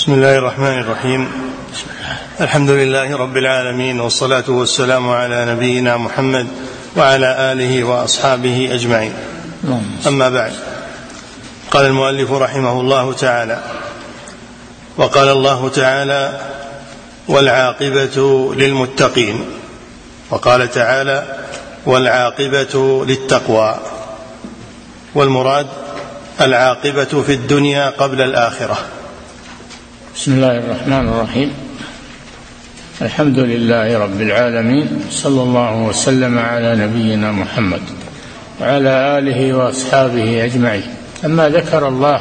بسم الله الرحمن الرحيم الحمد لله رب العالمين والصلاة والسلام على نبينا محمد وعلى آله وأصحابه أجمعين أما بعد قال المؤلف رحمه الله تعالى وقال الله تعالى والعاقبة للمتقين وقال تعالى والعاقبة للتقوى والمراد العاقبة في الدنيا قبل الآخرة بسم الله الرحمن الرحيم. الحمد لله رب العالمين صلى الله وسلم على نبينا محمد وعلى آله وأصحابه أجمعين. أما ذكر الله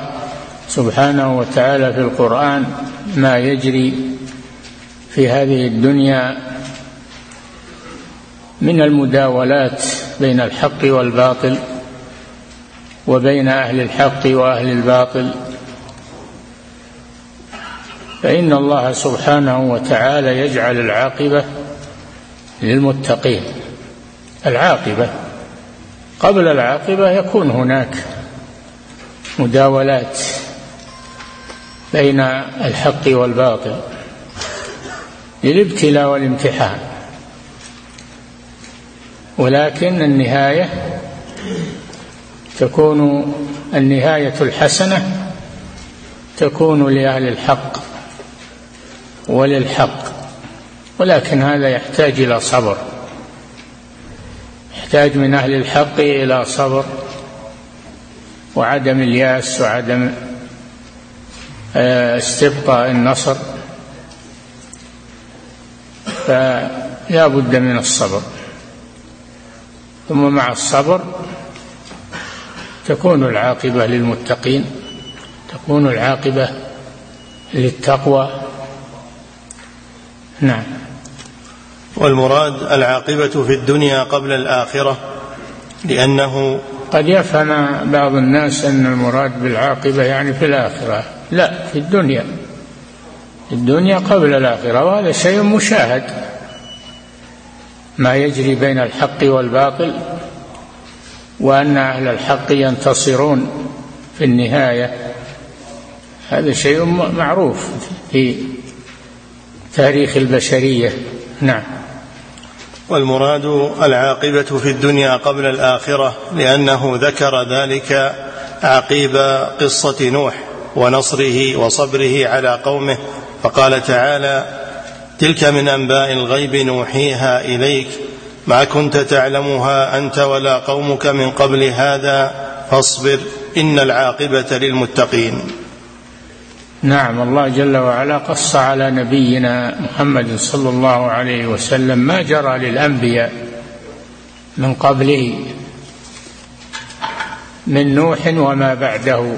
سبحانه وتعالى في القرآن ما يجري في هذه الدنيا من المداولات بين الحق والباطل وبين أهل الحق وأهل الباطل فإن الله سبحانه وتعالى يجعل العاقبة للمتقين. العاقبة قبل العاقبة يكون هناك مداولات بين الحق والباطل للابتلاء والامتحان ولكن النهاية تكون النهاية الحسنة تكون لأهل الحق. وللحق. ولكن هذا يحتاج إلى صبر. يحتاج من أهل الحق إلى صبر وعدم اليأس وعدم آه، استبقاء النصر. فلا بد من الصبر. ثم مع الصبر تكون العاقبة للمتقين تكون العاقبة للتقوى. نعم. والمراد العاقبة في الدنيا قبل الآخرة لأنه قد يفهم بعض الناس أن المراد بالعاقبة يعني في الآخرة. لا في الدنيا. في الدنيا قبل الآخرة وهذا شيء مشاهد. ما يجري بين الحق والباطل وأن أهل الحق ينتصرون في النهاية. هذا شيء معروف في تاريخ البشرية. نعم. والمراد العاقبة في الدنيا قبل الآخرة لأنه ذكر ذلك عقيب قصة نوح ونصره وصبره على قومه فقال تعالى تلك من أنباء الغيب نوحيها إليك. ما كنت تعلمها أنت ولا قومك من قبل هذا فاصبر إن العاقبة للمتقين. نعم الله جل وعلا قص على نبينا محمد صلى الله عليه وسلم ما جرى للأنبياء من قبله من نوح وما بعده.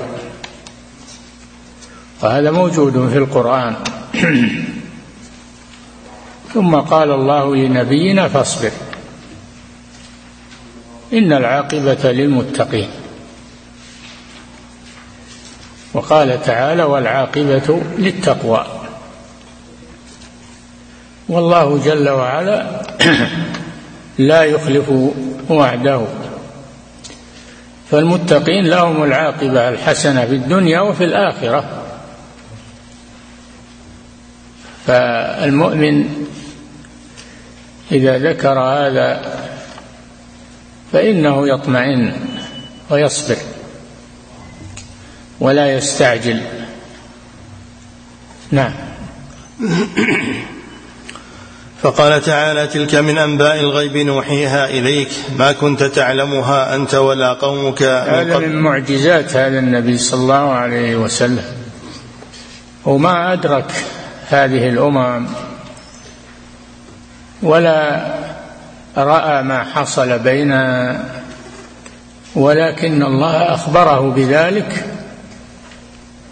وهذا موجود في القرآن. ثم قال الله لنبينا فاصبر إن العاقبة للمتقين. وقال تعالى والعاقبة للتقوى. والله جل وعلا لا يخلف وعده. فالمتقين لهم العاقبة الحسنة في الدنيا وفي الآخرة. فالمؤمن إذا ذكر هذا فإنه يطمئن ويصبر. ولا يستعجل. نعم. فقال تعالى تلك من أنباء الغيب نوحيها إليك. ما كنت تعلمها أنت ولا قومك هذا من معجزات هذا النبي صلى الله عليه وسلم. وما أدرك هذه الأمم ولا رأى ما حصل بين ولكن الله أخبره بذلك.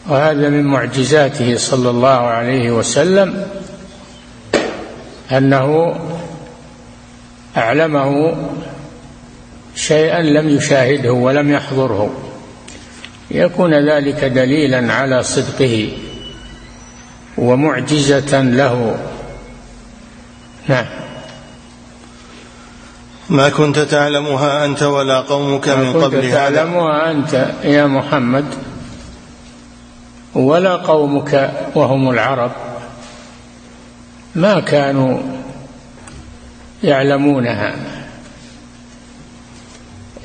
وهذا من معجزاته صلى الله عليه وسلم أنه أعلمه شيئا لم يشاهده ولم يحضره. يكون ذلك دليلا على صدقه ومعجزة له. نعم. ما كنت تعلمها أنت ولا قومك من قبل هذا تعلمها أنت يا محمد. ولا قومك وهم العرب ما كانوا يعلمونها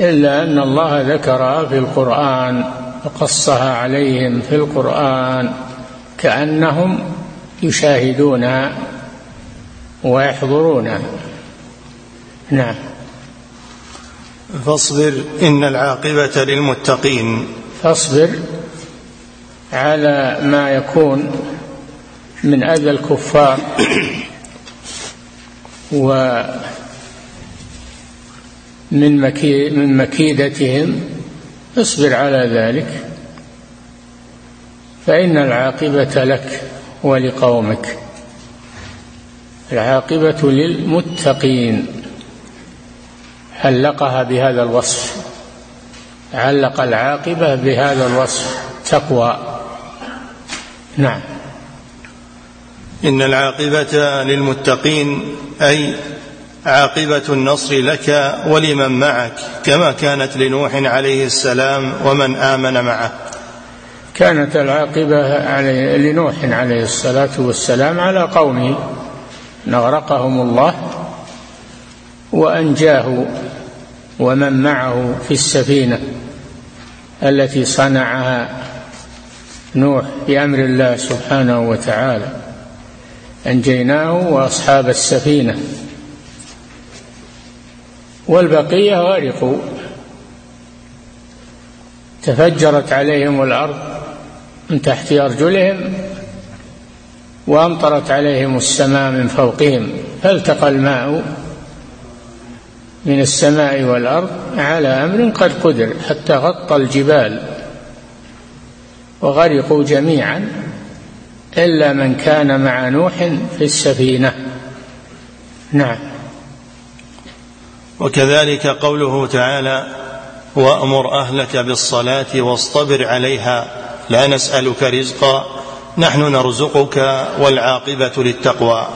إلا أن الله ذكرها في القرآن وقصها عليهم في القرآن كأنهم يشاهدونها ويحضرونها نعم. فاصبر إن العاقبة للمتقين. فاصبر على ما يكون من أذى الكفار و من من مكيدتهم اصبر على ذلك فإن العاقبة لك ولقومك. العاقبة للمتقين. علقها بهذا الوصف. علق العاقبة بهذا الوصف. تقوى. نعم. إن العاقبة للمتقين أي عاقبة النصر لك ولمن معك كما كانت لنوح عليه السلام ومن آمن معه. كانت العاقبة عليه لنوح عليه الصلاة والسلام على قومه. نغرقهم الله وأنجاه ومن معه في السفينة التي صنعها نوح بأمر الله سبحانه وتعالى. أنجيناه وأصحاب السفينة. والبقية غرقوا تفجرت عليهم الأرض من تحت أرجلهم وأمطرت عليهم السماء من فوقهم. فالتقى الماء من السماء والأرض على أمر قد قدر حتى غطى الجبال. وغرقوا جميعا إلا من كان مع نوح في السفينة. نعم. وكذلك قوله تعالى وأمر أهلك بالصلاة واصطبر عليها لا نسألك رزقا نحن نرزقك والعاقبة للتقوى.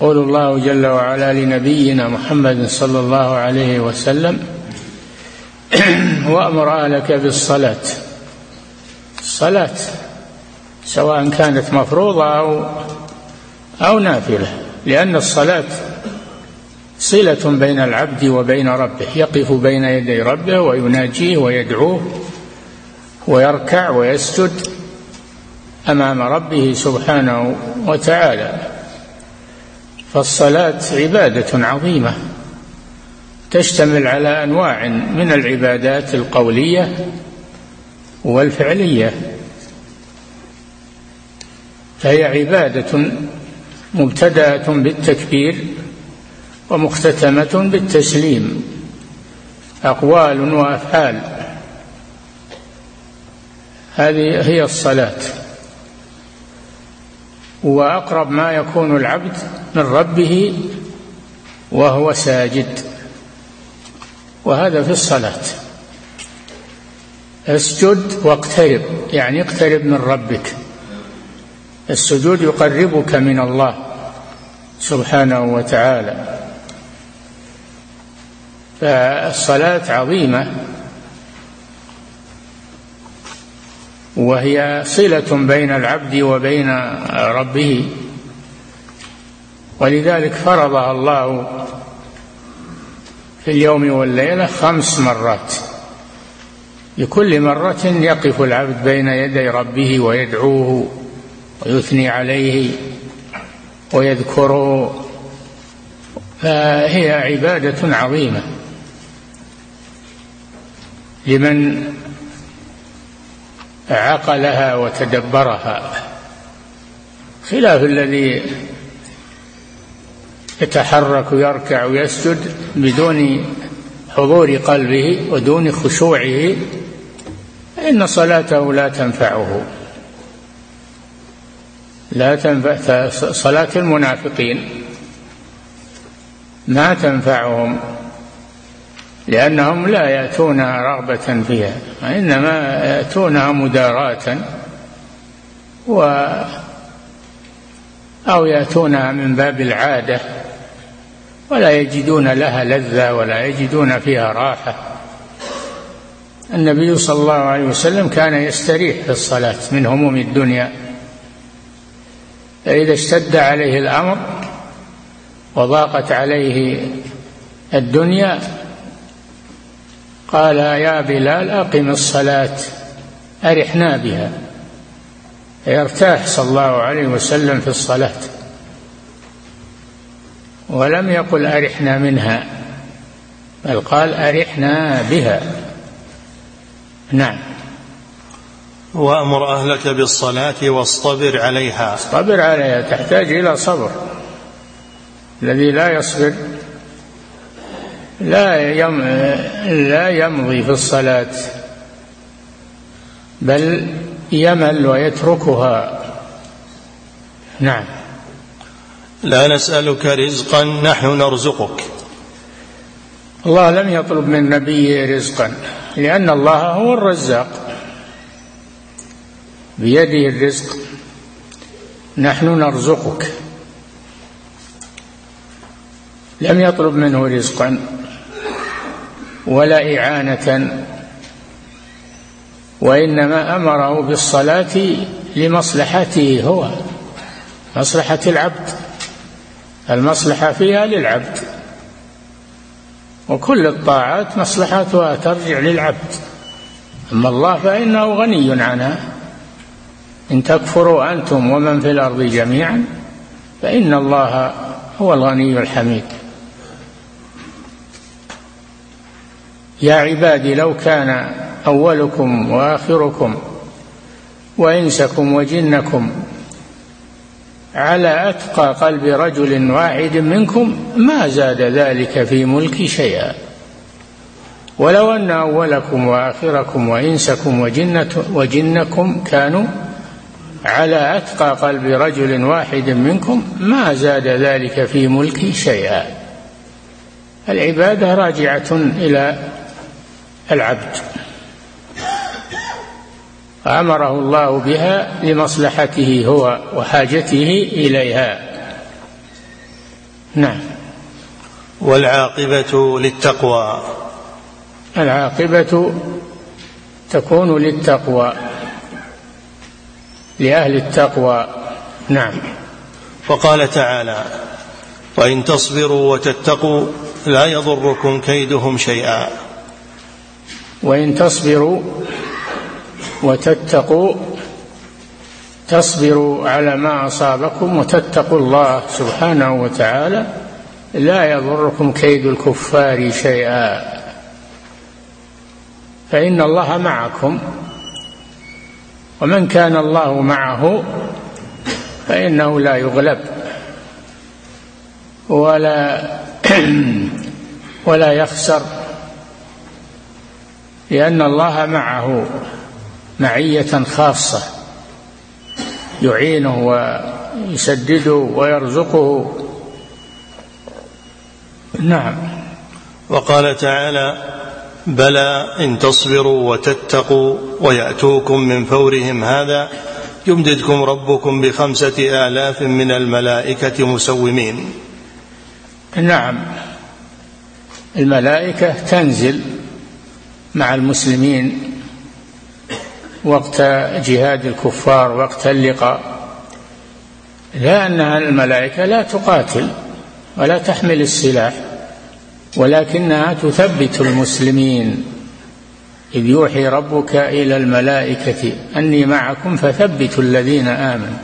قول الله جل وعلا لنبينا محمد صلى الله عليه وسلم وأمر أهلك بالصلاة. الصلاة سواء كانت مفروضة أو أو نافلة لأن الصلاة صلة بين العبد وبين ربه يقف بين يدي ربه ويناجيه ويدعوه ويركع ويسجد أمام ربه سبحانه وتعالى. فالصلاة عبادة عظيمة. تشتمل على أنواع من العبادات القولية والفعلية. فهي عبادة مبتدأة بالتكبير ومختتمة بالتسليم أقوال وأفعال. هذه هي الصلاة. وأقرب ما يكون العبد من ربه وهو ساجد. وهذا في الصلاة. اسجد واقترب يعني اقترب من ربك. السجود يقربك من الله سبحانه وتعالى. فالصلاة عظيمة. وهي صلة بين العبد وبين ربه. ولذلك فرضها الله في اليوم والليلة خمس مرات. لكل مرة يقف العبد بين يدي ربه ويدعوه ويثني عليه ويذكره. فهي عبادة عظيمة. لمن عقلها وتدبرها. خلاف الذي يتحرك ويركع ويسجد بدون حضور قلبه ودون خشوعه إن صلاته لا تنفعه. لا تنفع صلاة المنافقين ما تنفعهم لأنهم لا يأتونها رغبة فيها وإنما يأتونها مداراة و أو يأتونها من باب العادة. ولا يجدون لها لذة ولا يجدون فيها راحة. النبي صلى الله عليه وسلم كان يستريح في الصلاة من هموم الدنيا. فإذا اشتد عليه الأمر وضاقت عليه الدنيا قال يا بلال أقم الصلاة أرحنا بها. يرتاح صلى الله عليه وسلم في الصلاة. ولم يقل أرحنا منها بل قال أرحنا بها. نعم. وأمر أهلك بالصلاة واصطبر عليها. اصطبر عليها تحتاج إلى صبر. الذي لا يصبر لا يم لا يمضي في الصلاة بل يمل ويتركها. نعم. لا نسألك رزقا نحن نرزقك. الله لم يطلب من نبيه رزقا لأن الله هو الرزاق. بيده الرزق نحن نرزقك. لم يطلب منه رزقا ولا إعانة وإنما أمره بالصلاة لمصلحته هو مصلحة العبد. المصلحة فيها للعبد. وكل الطاعات مصلحتها ترجع للعبد. أما الله فإنه غني عنها. إن تكفروا أنتم ومن في الأرض جميعا فإن الله هو الغني الحميد. يا عبادي لو كان أولكم وآخركم وإنسكم وجنكم على أتقى قلب رجل واحد منكم ما زاد ذلك في ملكي شيئا. ولو أن أولكم وآخركم وإنسكم وجنة وجنكم كانوا على أتقى قلب رجل واحد منكم ما زاد ذلك في ملكي شيئا. العبادة راجعة إلى العبد. أمره الله بها لمصلحته هو وحاجته إليها. نعم. والعاقبة للتقوى. العاقبة تكون للتقوى لأهل التقوى. نعم. وقال تعالى وإن تصبروا وتتقوا لا يضركم كيدهم شيئا. وإن تصبروا وتتقوا تصبروا على ما أصابكم وتتقوا الله سبحانه وتعالى لا يضركم كيد الكفار شيئا. فإن الله معكم ومن كان الله معه فإنه لا يغلب ولا ولا يخسر لأن الله معه. معية خاصة يعينه ويسدده ويرزقه. نعم. وقال تعالى بلى إن تصبروا وتتقوا ويأتوكم من فورهم هذا يمددكم ربكم بخمسة آلاف من الملائكة مسومين. نعم. الملائكة تنزل مع المسلمين وقت جهاد الكفار وقت اللقاء. لا أنها الملائكة لا تقاتل ولا تحمل السلاح ولكنها تثبت المسلمين. إذ يوحي ربك إلى الملائكة أني معكم فثبتوا الذين آمنوا.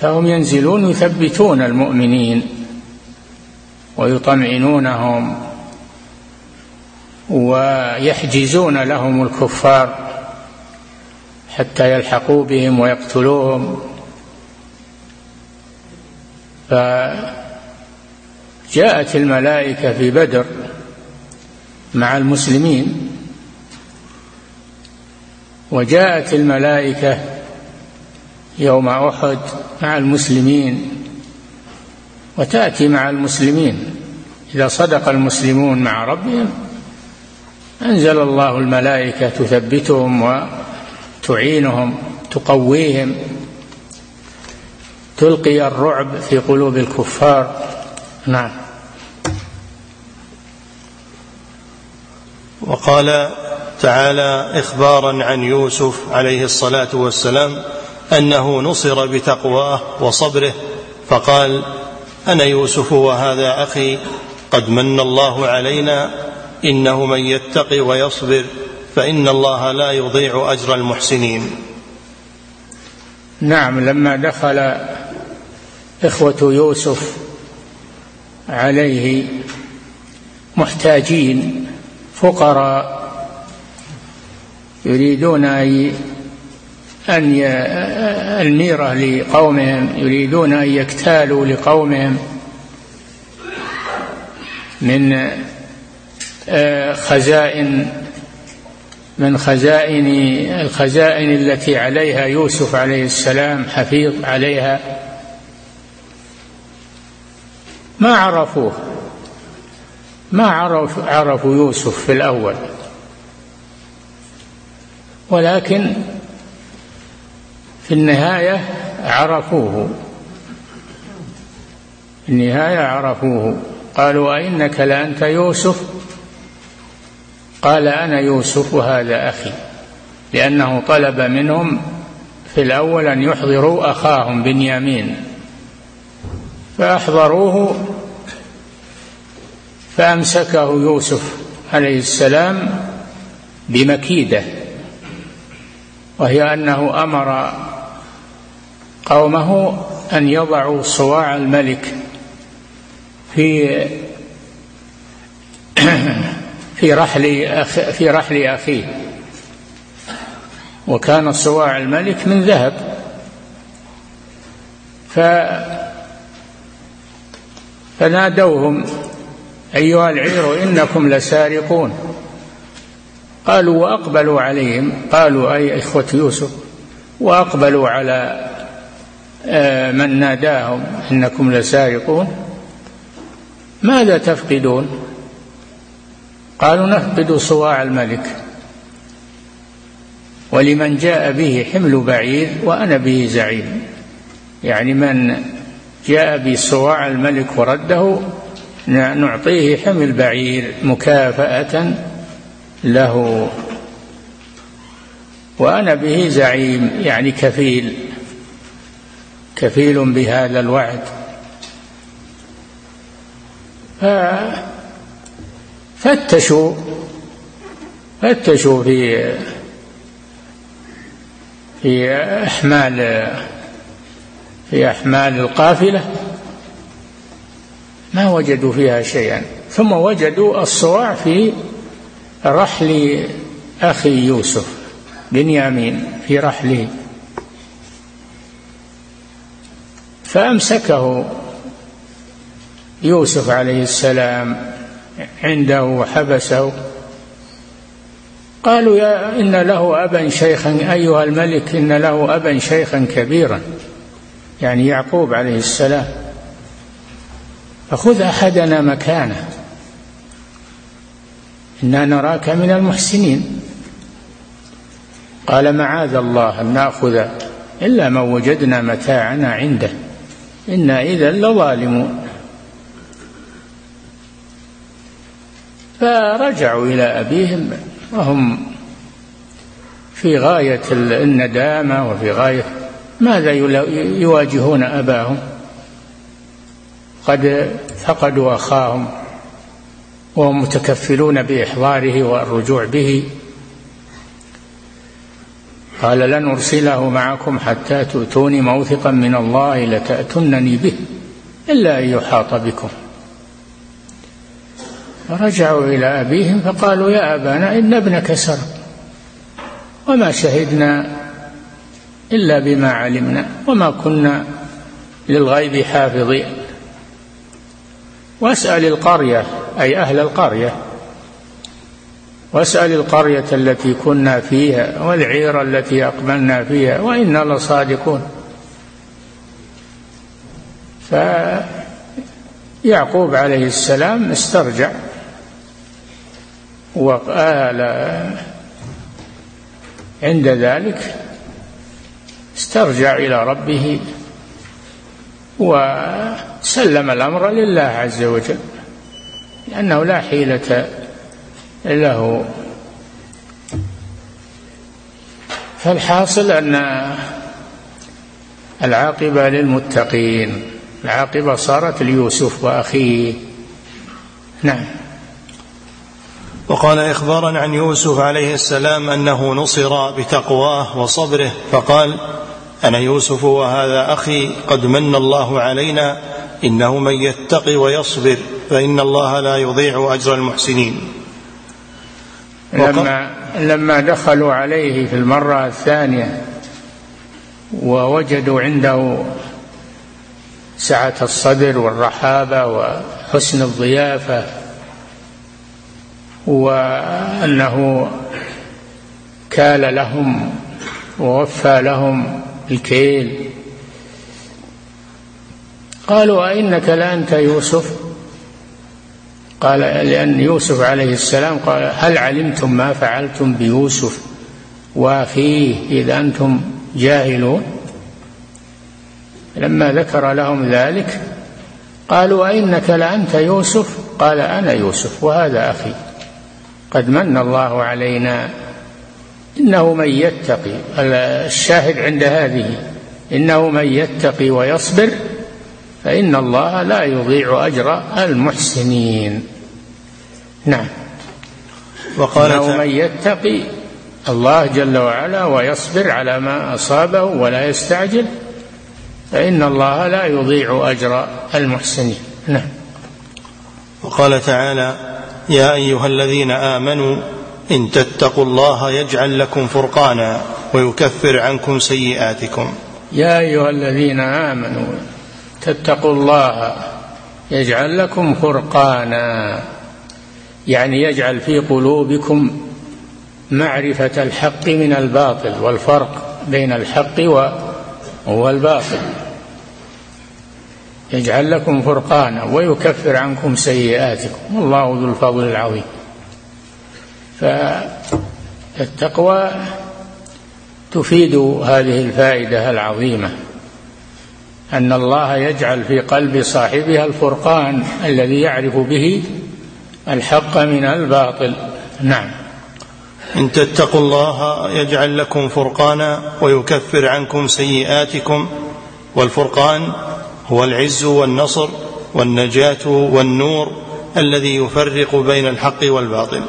فهم ينزلون يثبتون المؤمنين ويطمئنونهم. ويحجزون لهم الكفار حتى يلحقوا بهم ويقتلوهم. فجاءت الملائكة في بدر مع المسلمين وجاءت الملائكة يوم أحد مع المسلمين وتأتي مع المسلمين. إذا صدق المسلمون مع ربهم أنزل الله الملائكة تثبتهم وتعينهم تقويهم. تلقي الرعب في قلوب الكفار. نعم. وقال تعالى اخبارا عن يوسف عليه الصلاة والسلام أنه نصر بتقواه وصبره فقال أنا يوسف وهذا أخي قد من الله علينا إنه من يتق ويصبر فإن الله لا يضيع أجر المحسنين. نعم لما دخل إخوة يوسف عليه محتاجين فقراء يريدون أن أن الميرة لقومهم يريدون أن يكتالوا لقومهم من خزائن من خزائن الخزائن التي عليها يوسف عليه السلام حفيظ عليها. ما عرفوه؟ ما عرف عرفوا يوسف في الأول. ولكن في النهاية عرفوه. في النهاية عرفوه. قالوا أئنك لأنت يوسف؟ قال أنا يوسف وهذا أخي لأنه طلب منهم في الأول أن يحضروا أخاهم بنيامين فأحضروه فأمسكه يوسف عليه السلام بمكيدة وهي أنه أمر قومه أن يضعوا صواع الملك في في رحل في رحل أخيه. وكان صواع الملك من ذهب. ف فنادوهم أيها العير إنكم لسارقون. قالوا وأقبلوا عليهم. قالوا أي إخوة يوسف وأقبلوا على آه، من ناداهم إنكم لسارقون. ماذا تفقدون؟ قالوا نفقد صواع الملك. ولمن جاء به حمل بعير وأنا به زعيم. يعني من جاء بصواع الملك ورده نعطيه حمل بعير مكافأة له. وأنا به زعيم يعني كفيل. كفيل بهذا الوعد. فتشوا فتشوا في في أحمال في أحمال القافلة. ما وجدوا فيها شيئا. ثم وجدوا الصواع في رحل أخي يوسف بنيامين في رحله. فأمسكه يوسف عليه السلام عنده وحبسه. قالوا يا إن له أبا شيخا أيها الملك إن له أبا شيخا كبيرا. يعني يعقوب عليه السلام. فخذ أحدنا مكانه. إنا نراك من المحسنين. قال معاذ الله أن نأخذ إلا من وجدنا متاعنا عنده. إنا إذا لظالمون. فرجعوا إلى أبيهم وهم في غاية الندامة وفي غاية ماذا يواجهون أباهم؟ قد فقدوا أخاهم وهم متكفلون بإحضاره والرجوع به. قال لن أرسله معكم حتى تؤتوني موثقا من الله لتأتونني به إلا أن يحاط بكم. فرجعوا إلى أبيهم فقالوا يا أبانا إن ابنك سرق. وما شهدنا إلا بما علمنا وما كنا للغيب حافظين. واسأل القرية أي أهل القرية واسأل القرية التي كنا فيها والعير التي أقبلنا فيها وإنا لصادقون. فيعقوب عليه السلام استرجع. وقال عند ذلك استرجع إلى ربه وسلم الأمر لله عز وجل لأنه لا حيلة له. فالحاصل أن العاقبة للمتقين العاقبة صارت ليوسف وأخيه. نعم. وقال إخبارا عن يوسف عليه السلام أنه نصر بتقواه وصبره فقال أنا يوسف وهذا أخي قد من الله علينا إنه من يتقي ويصبر فإن الله لا يضيع أجر المحسنين. لما لما دخلوا عليه في المرة الثانية ووجدوا عنده سعة الصدر والرحابة وحسن الضيافة وأنه كال لهم ووفى لهم الكيل قالوا أئنك لأنت يوسف؟ قال لأن يوسف عليه السلام قال هل علمتم ما فعلتم بيوسف وأخيه إذا أنتم جاهلون؟ لما ذكر لهم ذلك قالوا أئنك لأنت يوسف؟ قال أنا يوسف وهذا أخي. قد من الله علينا إنه من يتقي. الشاهد عند هذه إنه من يتقي ويصبر فإن الله لا يضيع أجر المحسنين. نعم. وقال إنه من يتقي الله جل وعلا ويصبر على ما أصابه ولا يستعجل فإن الله لا يضيع أجر المحسنين. نعم. وقال تعالى يا أيها الذين آمنوا إن تتقوا الله يجعل لكم فرقانا ويكفر عنكم سيئاتكم. يا أيها الذين آمنوا تتقوا الله يجعل لكم فرقانا. يعني يجعل في قلوبكم معرفة الحق من الباطل والفرق بين الحق والباطل. يجعل لكم فرقانا ويكفر عنكم سيئاتكم. والله ذو الفضل العظيم. فالتقوى تفيد هذه الفائدة العظيمة. أن الله يجعل في قلب صاحبها الفرقان الذي يعرف به الحق من الباطل. نعم. إن تتقوا الله يجعل لكم فرقانا ويكفر عنكم سيئاتكم. والفرقان هو العز والنصر والنجاة والنور الذي يفرق بين الحق والباطل.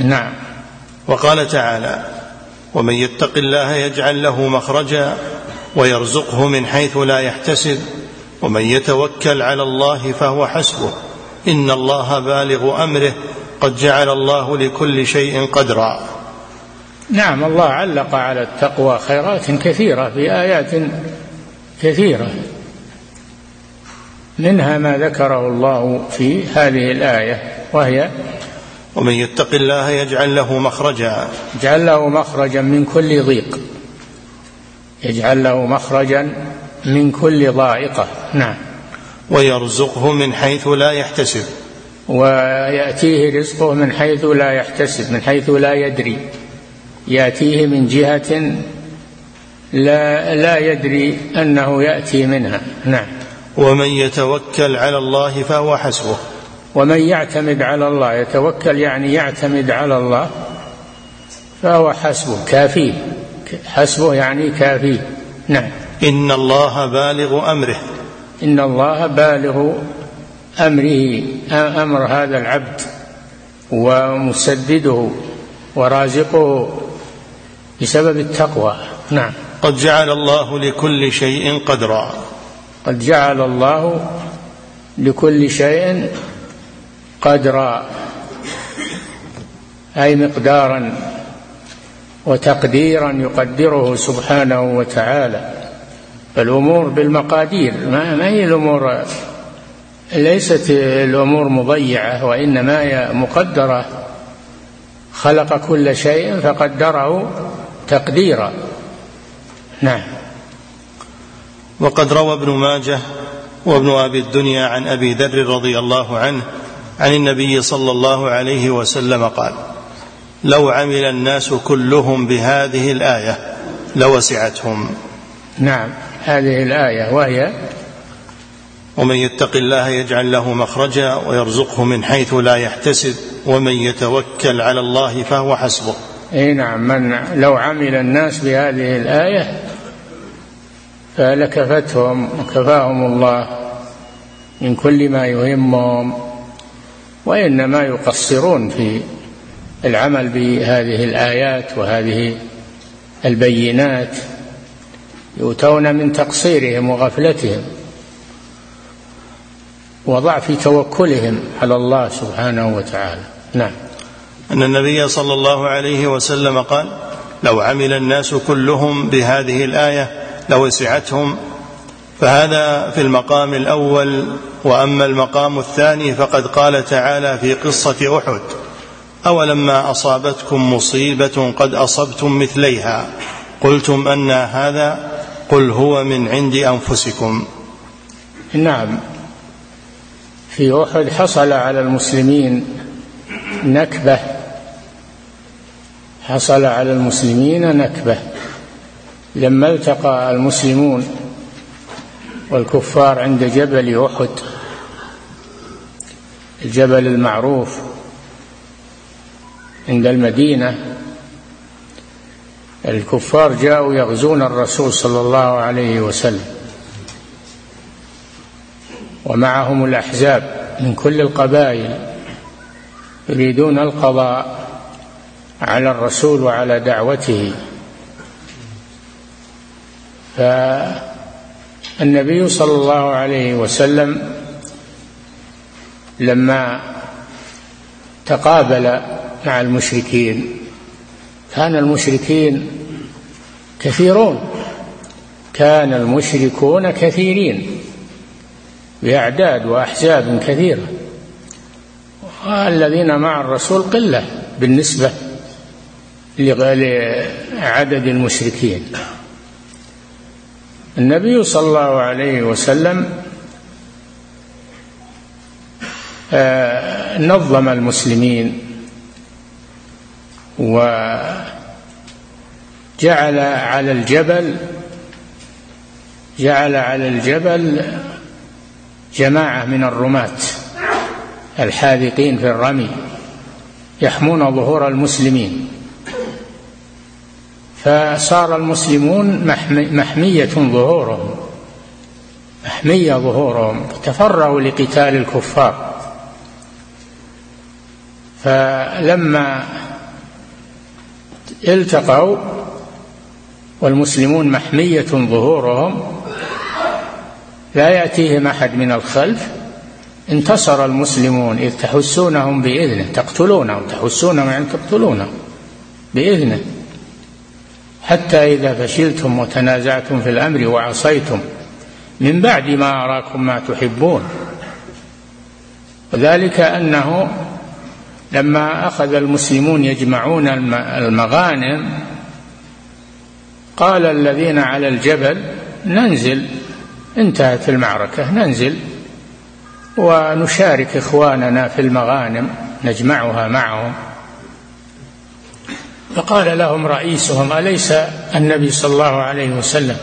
نعم. وقال تعالى ومن يتق الله يجعل له مخرجا ويرزقه من حيث لا يحتسب ومن يتوكل على الله فهو حسبه. إن الله بالغ أمره قد جعل الله لكل شيء قدرا. نعم الله علق على التقوى خيرات كثيرة في آيات كثيرة. منها ما ذكره الله في هذه الآية وهي ومن يتق الله يجعل له مخرجا. يجعل له مخرجا من كل ضيق. يجعل له مخرجا من كل ضائقة. نعم. ويرزقه من حيث لا يحتسب. ويأتيه رزقه من حيث لا يحتسب من حيث لا يدري. يأتيه من جهة لا لا يدري أنه يأتي منها. نعم. ومن يتوكل على الله فهو حسبه. ومن يعتمد على الله يتوكل يعني يعتمد على الله فهو حسبه كافيه حسبه يعني كافيه نعم. إن الله بالغ أمره. إن الله بالغ أمره أمر هذا العبد ومسدده ورازقه بسبب التقوى. نعم. قد جعل الله لكل شيء قدرا. قد جعل الله لكل شيء قدرا أي مقدارا وتقديرا يقدره سبحانه وتعالى. الأمور بالمقادير ما, هي الأمور؟ ليست الأمور مضيعة وإنما هي مقدرة. خلق كل شيء فقدره تقديرا. نعم. وقد روى ابن ماجه وابن أبي الدنيا عن أبي ذر رضي الله عنه عن النبي صلى الله عليه وسلم قال لو عمل الناس كلهم بهذه الآية لوسعتهم. نعم هذه الآية وهي ومن يتق الله يجعل له مخرجا ويرزقه من حيث لا يحتسب ومن يتوكل على الله فهو حسبه. إي نعم من لو عمل الناس بهذه الآية فلكفتهم وكفاهم الله من كل ما يهمهم وإنما يقصرون في العمل بهذه الآيات وهذه البينات يؤتون من تقصيرهم وغفلتهم وضعف توكلهم على الله سبحانه وتعالى. نعم. أن النبي صلى الله عليه وسلم قال لو عمل الناس كلهم بهذه الآية لوسعتهم فهذا في المقام الأول وأما المقام الثاني فقد قال تعالى في قصة أحد أولما أصابتكم مصيبة قد أصبتم مثليها. قلتم أن هذا قل هو من عند أنفسكم. نعم. في أحد حصل على المسلمين نكبة. حصل على المسلمين نكبة. لما التقى المسلمون والكفار عند جبل أحد الجبل المعروف عند المدينة الكفار جاءوا يغزون الرسول صلى الله عليه وسلم ومعهم الأحزاب من كل القبائل يريدون القضاء على الرسول وعلى دعوته. فالنبي صلى الله عليه وسلم لما تقابل مع المشركين كان المشركين كثيرون كان المشركون كثيرين بأعداد وأحزاب كثيرة والذين مع الرسول قلة بالنسبة لعدد المشركين. النبي صلى الله عليه وسلم آه، نظم المسلمين وجعل على الجبل جعل على الجبل جماعة من الرماة الحاذقين في الرمي يحمون ظهور المسلمين. فصار المسلمون محمية ظهورهم محمية ظهورهم تفرغوا لقتال الكفار. فلما التقوا والمسلمون محمية ظهورهم لا يأتيهم أحد من الخلف انتصر المسلمون إذ تحسونهم بإذنه تقتلونهم تحسونهم يعني تقتلونهم بإذنه. حتى إذا فشلتم وتنازعتم في الأمر وعصيتم من بعد ما أراكم ما تحبون. وذلك أنه لما أخذ المسلمون يجمعون المغانم قال الذين على الجبل ننزل انتهت المعركة ننزل ونشارك إخواننا في المغانم نجمعها معهم. فقال لهم رئيسهم أليس النبي صلى الله عليه وسلم؟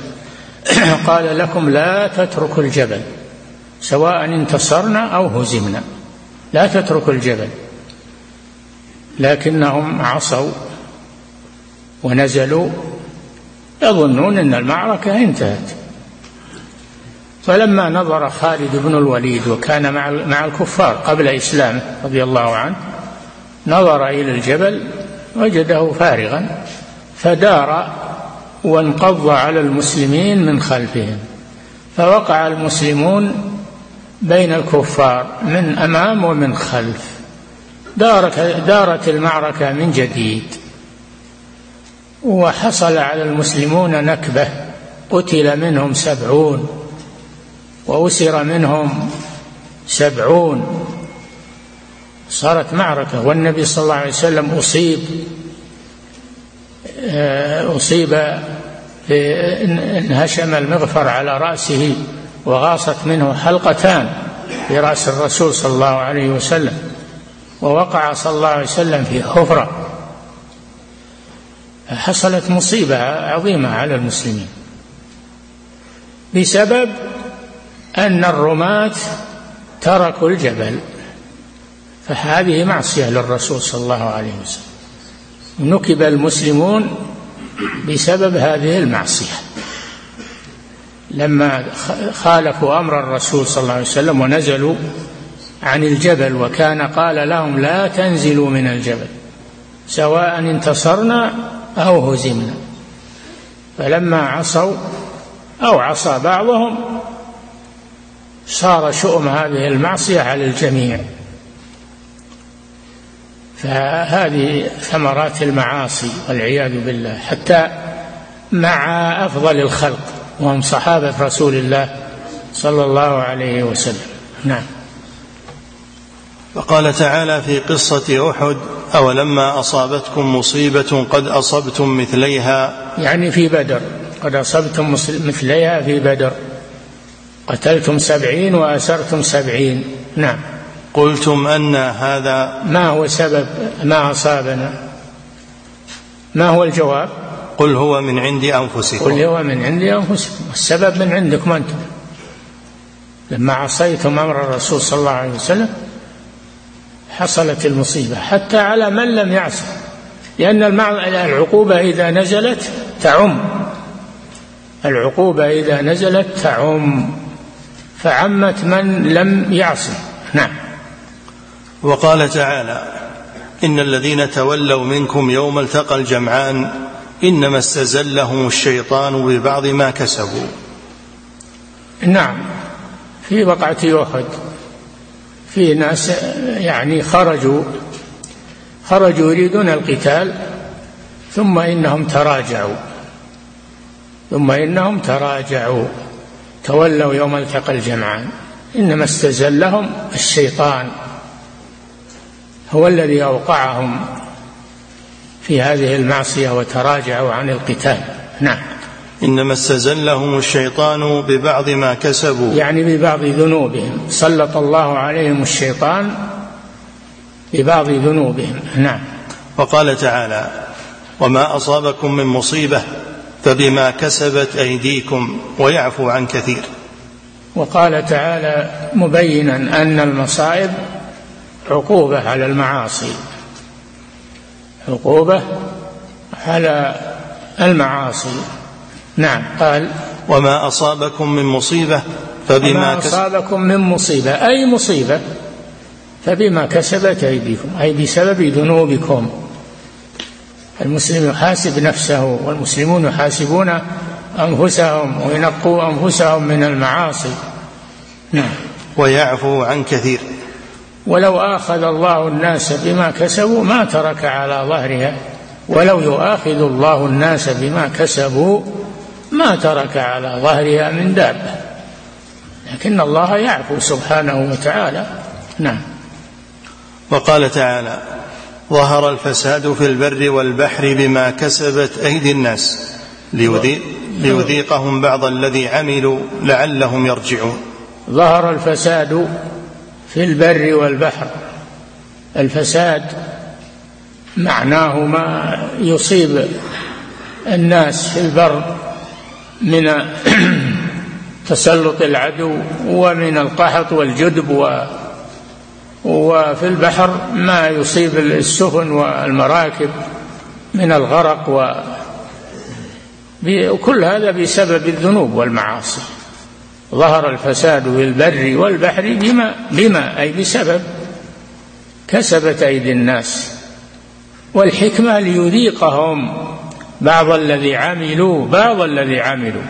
قال لكم لا تتركوا الجبل سواء انتصرنا أو هزمنا لا تتركوا الجبل. لكنهم عصوا ونزلوا يظنون أن المعركة انتهت. فلما نظر خالد بن الوليد وكان مع مع الكفار قبل اسلامه رضي الله عنه نظر إلى الجبل وجده فارغا فدار وانقض على المسلمين من خلفهم. فوقع المسلمون بين الكفار من أمام ومن خلف. دارت دارت المعركة من جديد. وحصل على المسلمون نكبة قتل منهم سبعون وأسر منهم سبعون. صارت معركة والنبي صلى الله عليه وسلم أصيب آه، أصيب انهشم المغفر على رأسه وغاصت منه حلقتان في رأس الرسول صلى الله عليه وسلم ووقع صلى الله عليه وسلم في حفرة. حصلت مصيبة عظيمة على المسلمين بسبب أن الرماة تركوا الجبل. فهذه معصية للرسول صلى الله عليه وسلم. نكب المسلمون بسبب هذه المعصية. لما خالفوا أمر الرسول صلى الله عليه وسلم ونزلوا عن الجبل وكان قال لهم لا تنزلوا من الجبل سواء انتصرنا أو هزمنا. فلما عصوا أو عصى بعضهم صار شؤم هذه المعصية على الجميع. فهذه ثمرات المعاصي والعياذ بالله حتى مع أفضل الخلق وهم صحابة رسول الله صلى الله عليه وسلم. نعم. وقال تعالى في قصة أحد أولما أصابتكم مصيبة قد أصبتم مثليها؟ يعني في بدر قد أصبتم مثليها في بدر. قتلتم سبعين وأسرتم سبعين. نعم. قلتم أن هذا ما هو سبب ما أصابنا؟ ما هو الجواب؟ قل هو من عند أنفسكم. قل هو من عند أنفسكم. السبب من عندكم أنتم. لما عصيتم أمر الرسول صلى الله عليه وسلم حصلت المصيبة. حتى على من لم يعص لأن العقوبة إذا نزلت تعم. العقوبة إذا نزلت تعم. فعمت من لم يعصي نعم. وقال تعالى إن الذين تولوا منكم يوم التقى الجمعان إنما استزلهم الشيطان ببعض ما كسبوا. نعم في وقعة أحد في ناس يعني خرجوا خرجوا يريدون القتال ثم إنهم تراجعوا ثم إنهم تراجعوا تولوا يوم التقى الجمعان. إنما استزلهم الشيطان. هو الذي أوقعهم في هذه المعصية وتراجعوا عن القتال. نعم. إنما استزلهم الشيطان ببعض ما كسبوا. يعني ببعض ذنوبهم. سلط الله عليهم الشيطان ببعض ذنوبهم. نعم. وقال تعالى وما أصابكم من مصيبة فبما كسبت أيديكم ويعفو عن كثير. وقال تعالى مبينا أن المصائب عقوبة على المعاصي. عقوبة على المعاصي. نعم قال وما أصابكم من مصيبة فبما وما أصابكم من مصيبة أي مصيبة؟ فبما كسبت أيديكم أي بسبب ذنوبكم. المسلم يحاسب نفسه والمسلمون يحاسبون أنفسهم وينقوا أنفسهم من المعاصي. نعم. ويعفو عن كثير. ولو آخذ الله الناس بما كسبوا ما ترك على ظهرها. ولو يؤاخذ الله الناس بما كسبوا ما ترك على ظهرها من دابة. لكن الله يعفو سبحانه وتعالى. نعم. وقال تعالى ظهر الفساد في البر والبحر بما كسبت أيدي الناس ليذيقهم بعض الذي عملوا لعلهم يرجعون. ظهر الفساد في البر والبحر. الفساد معناه ما يصيب الناس في البر من تسلط العدو ومن القحط والجدب و وفي البحر ما يصيب السفن والمراكب من الغرق و وكل هذا بسبب الذنوب والمعاصي. ظهر الفساد في البر والبحر بما بما أي بسبب كسبت أيدي الناس. والحكمة ليذيقهم. بعض الذي عملوا بعض الذي عملوا.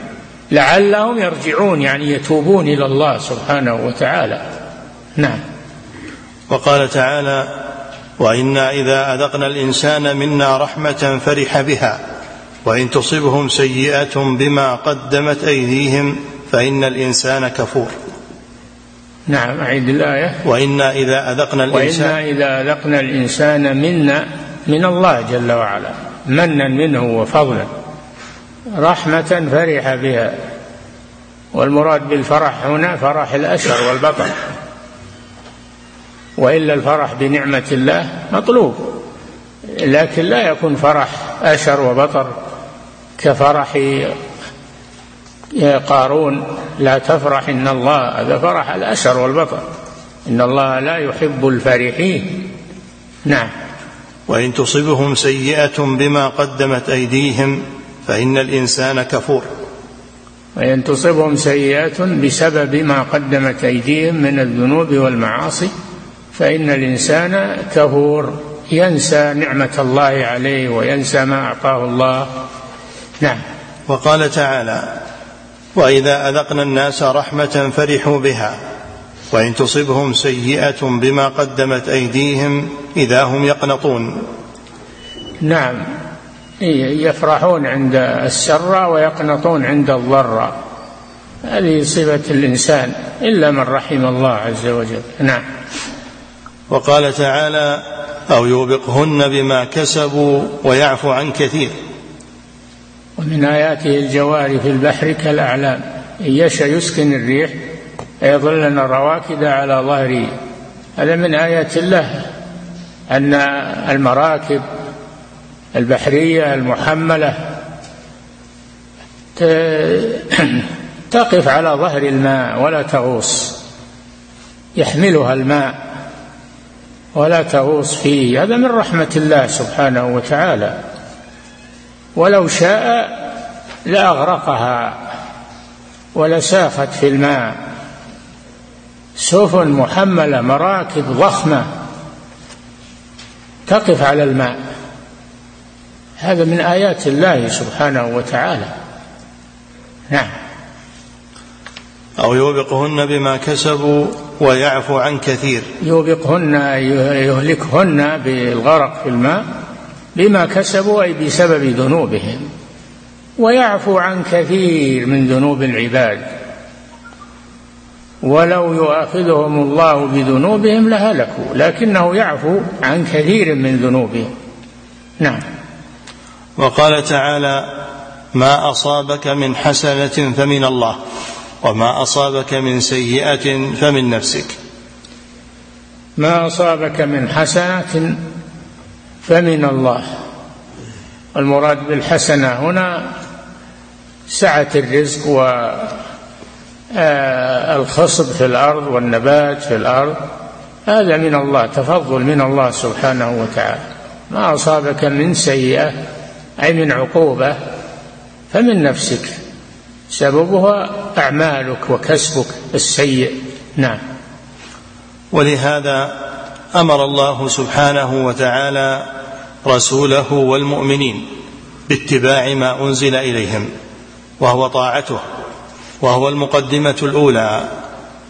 لعلهم يرجعون يعني يتوبون إلى الله سبحانه وتعالى. نعم. وقال تعالى وإنا إذا أذقنا الإنسان منا رحمة فرح بها وإن تصبهم سيئة بما قدمت أيديهم فإن الإنسان كفور. نعم أعيد الآية. وإنا إذا أذقنا الإنسان وإنا إذا أذقنا الإنسان منا من الله جل وعلا منا منه وفضلا. رحمة فرح بها. والمراد بالفرح هنا فرح الأشر والبطر وإلا الفرح بنعمة الله مطلوب. لكن لا يكون فرح أشر وبطر كفرح يا قارون لا تفرح إن الله هذا فرح الأشر والبطر إن الله لا يحب الفرحين. نعم. وإن تصبهم سيئة بما قدمت أيديهم فإن الإنسان كفور. وإن تصبهم سيئة بسبب ما قدمت أيديهم من الذنوب والمعاصي فإن الإنسان كفور. ينسى نعمة الله عليه وينسى ما أعطاه الله. نعم. وقال تعالى وإذا أذقنا الناس رحمة فرحوا بها وإن تصبهم سيئة بما قدمت أيديهم إذا هم يقنطون. نعم. يفرحون عند السراء ويقنطون عند الضراء هذه صفة الإنسان إلا من رحم الله عز وجل. نعم. وقال تعالى أو يوبقهن بما كسبوا ويعفو عن كثير. ومن آياته الجوار في البحر كالأعلام. إن يشأ يسكن الريح فيظلن رواكد على ظهره. هذا من آيات الله. أن المراكب البحرية المحملة تقف على ظهر الماء ولا تغوص. يحملها الماء ولا تغوص فيه. هذا من رحمة الله سبحانه وتعالى. ولو شاء لأغرقها ولسافت في الماء. سفن محملة مراكب ضخمة تقف على الماء. هذا من آيات الله سبحانه وتعالى. نعم. أو يوبقهن بما كسبوا ويعفو عن كثير. يوبقهن يهلكهن بالغرق في الماء بما كسبوا أي بسبب ذنوبهم. ويعفو عن كثير من ذنوب العباد. ولو يؤاخذهم الله بذنوبهم لهلكوا لكنه يعفو عن كثير من ذنوبهم. نعم. وقال تعالى ما أصابك من حسنة فمن الله وما أصابك من سيئة فمن نفسك. ما أصابك من حسنة فمن الله. المراد بالحسنة هنا سعة الرزق و آه، في الأرض والنبات في الأرض. هذا من الله تفضل من الله سبحانه وتعالى. ما أصابك من سيئة أي من عقوبة فمن نفسك. سببها أعمالك وكسبك السيء. نعم. ولهذا أمر الله سبحانه وتعالى رسوله والمؤمنين باتباع ما أنزل إليهم. وهو طاعته وهو المقدمة الأولى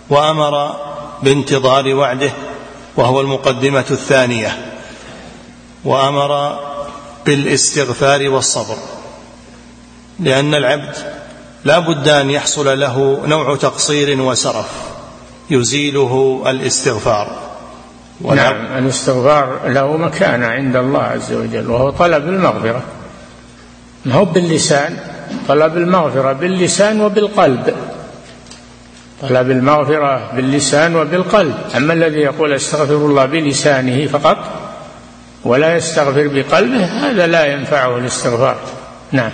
وأمر بانتظار وعده وهو المقدمة الثانية وأمر بالاستغفار والصبر لأن العبد لا بد أن يحصل له نوع تقصير وسرف يزيله الاستغفار. نعم الاستغفار له مكانة عند الله عز وجل وهو طلب المغفرة ما هو باللسان؟ طلب المغفرة باللسان وبالقلب. طلب المغفرة باللسان وبالقلب. أما الذي يقول أستغفر الله بلسانه فقط ولا يستغفر بقلبه هذا لا ينفعه الاستغفار. نعم.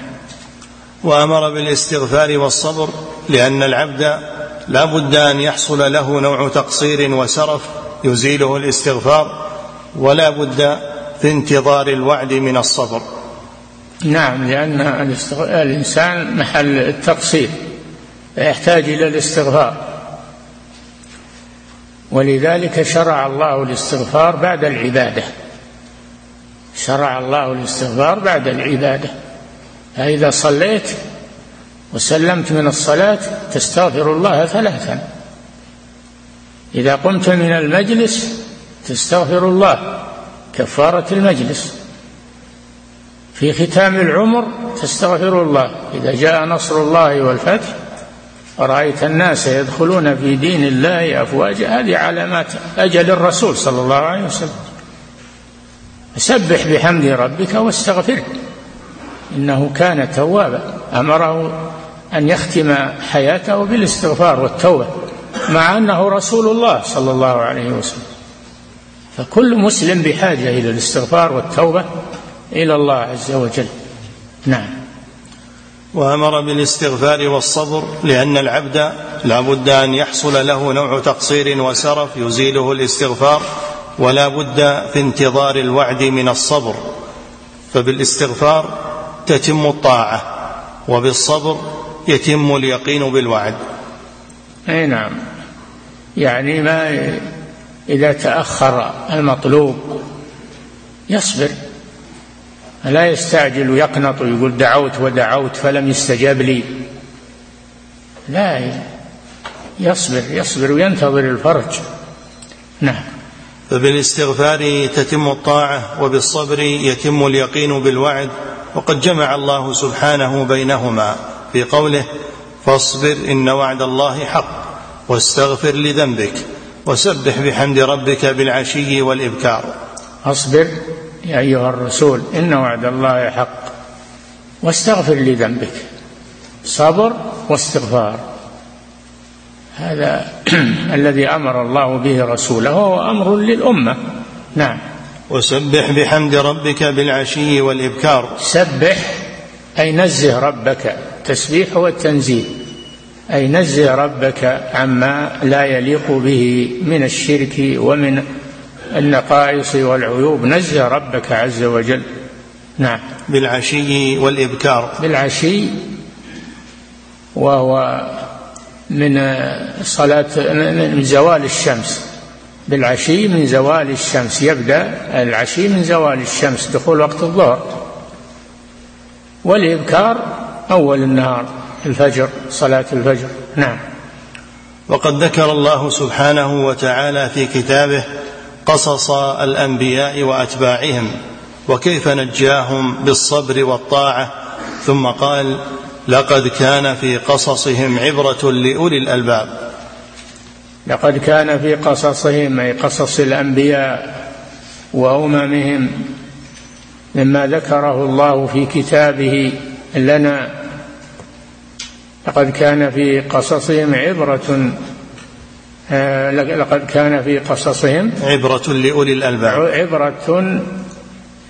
وأمر بالاستغفار والصبر لأن العبد لا بد أن يحصل له نوع تقصير وسرف يزيله الاستغفار ولا بد في انتظار الوعد من الصبر. نعم لأن الإنسان محل التقصير يحتاج إلى الاستغفار. ولذلك شرع الله الاستغفار بعد العبادة. شرع الله الاستغفار بعد العبادة. فإذا صليت وسلمت من الصلاة تستغفر الله ثلاثا. إذا قمت من المجلس تستغفر الله كفارة المجلس. في ختام العمر تستغفر الله. إذا جاء نصر الله والفتح ورأيت الناس يدخلون في دين الله أفواجا؟ هذه علامات أجل الرسول صلى الله عليه وسلم. سبح بحمد ربك واستغفره إنه كان توابا. أمره أن يختم حياته بالاستغفار والتوبة مع أنه رسول الله صلى الله عليه وسلم. فكل مسلم بحاجة إلى الاستغفار والتوبة إلى الله عز وجل. نعم. وأمر بالاستغفار والصبر لأن العبد لا بد أن يحصل له نوع تقصير وسرف يزيله الاستغفار ولا بد في انتظار الوعد من الصبر. فبالاستغفار تتم الطاعة وبالصبر يتم اليقين بالوعد. أي نعم. يعني ما إذا تأخر المطلوب يصبر. لا يستعجل ويقنط ويقول دعوت ودعوت فلم يستجاب لي. لا يصبر يصبر وينتظر الفرج. نعم. فبالاستغفار تتم الطاعة وبالصبر يتم اليقين بالوعد وقد جمع الله سبحانه بينهما في قوله فاصبر إن وعد الله حق واستغفر لذنبك وسبح بحمد ربك بالعشي والإبكار. أصبر. يا أيها الرسول إن وعد الله حق. واستغفر لذنبك. صبر واستغفار. هذا الذي أمر الله به رسوله وهو أمر للأمة. نعم. وسبح بحمد ربك بالعشي والإبكار. سبح أي نزه ربك. تسبيح والتنزيه. أي نزه ربك عما لا يليق به من الشرك ومن النقائص والعيوب نزه ربك عز وجل. نعم. بالعشي والإبكار. بالعشي وهو من صلاة من زوال الشمس. بالعشي من زوال الشمس. يبدأ العشي من زوال الشمس دخول وقت الظهر. والإبكار أول النهار الفجر صلاة الفجر. نعم. وقد ذكر الله سبحانه وتعالى في كتابه قصص الأنبياء وأتباعهم وكيف نجاهم بالصبر والطاعة. ثم قال لقد كان في قصصهم عبرة لأولي الألباب. لقد كان في قصصهم أي قصص الأنبياء وأممهم مما ذكره الله في كتابه لنا. لقد كان في قصصهم عبرة لقد كان في قصصهم عبرة لأولي الألباب. عبرة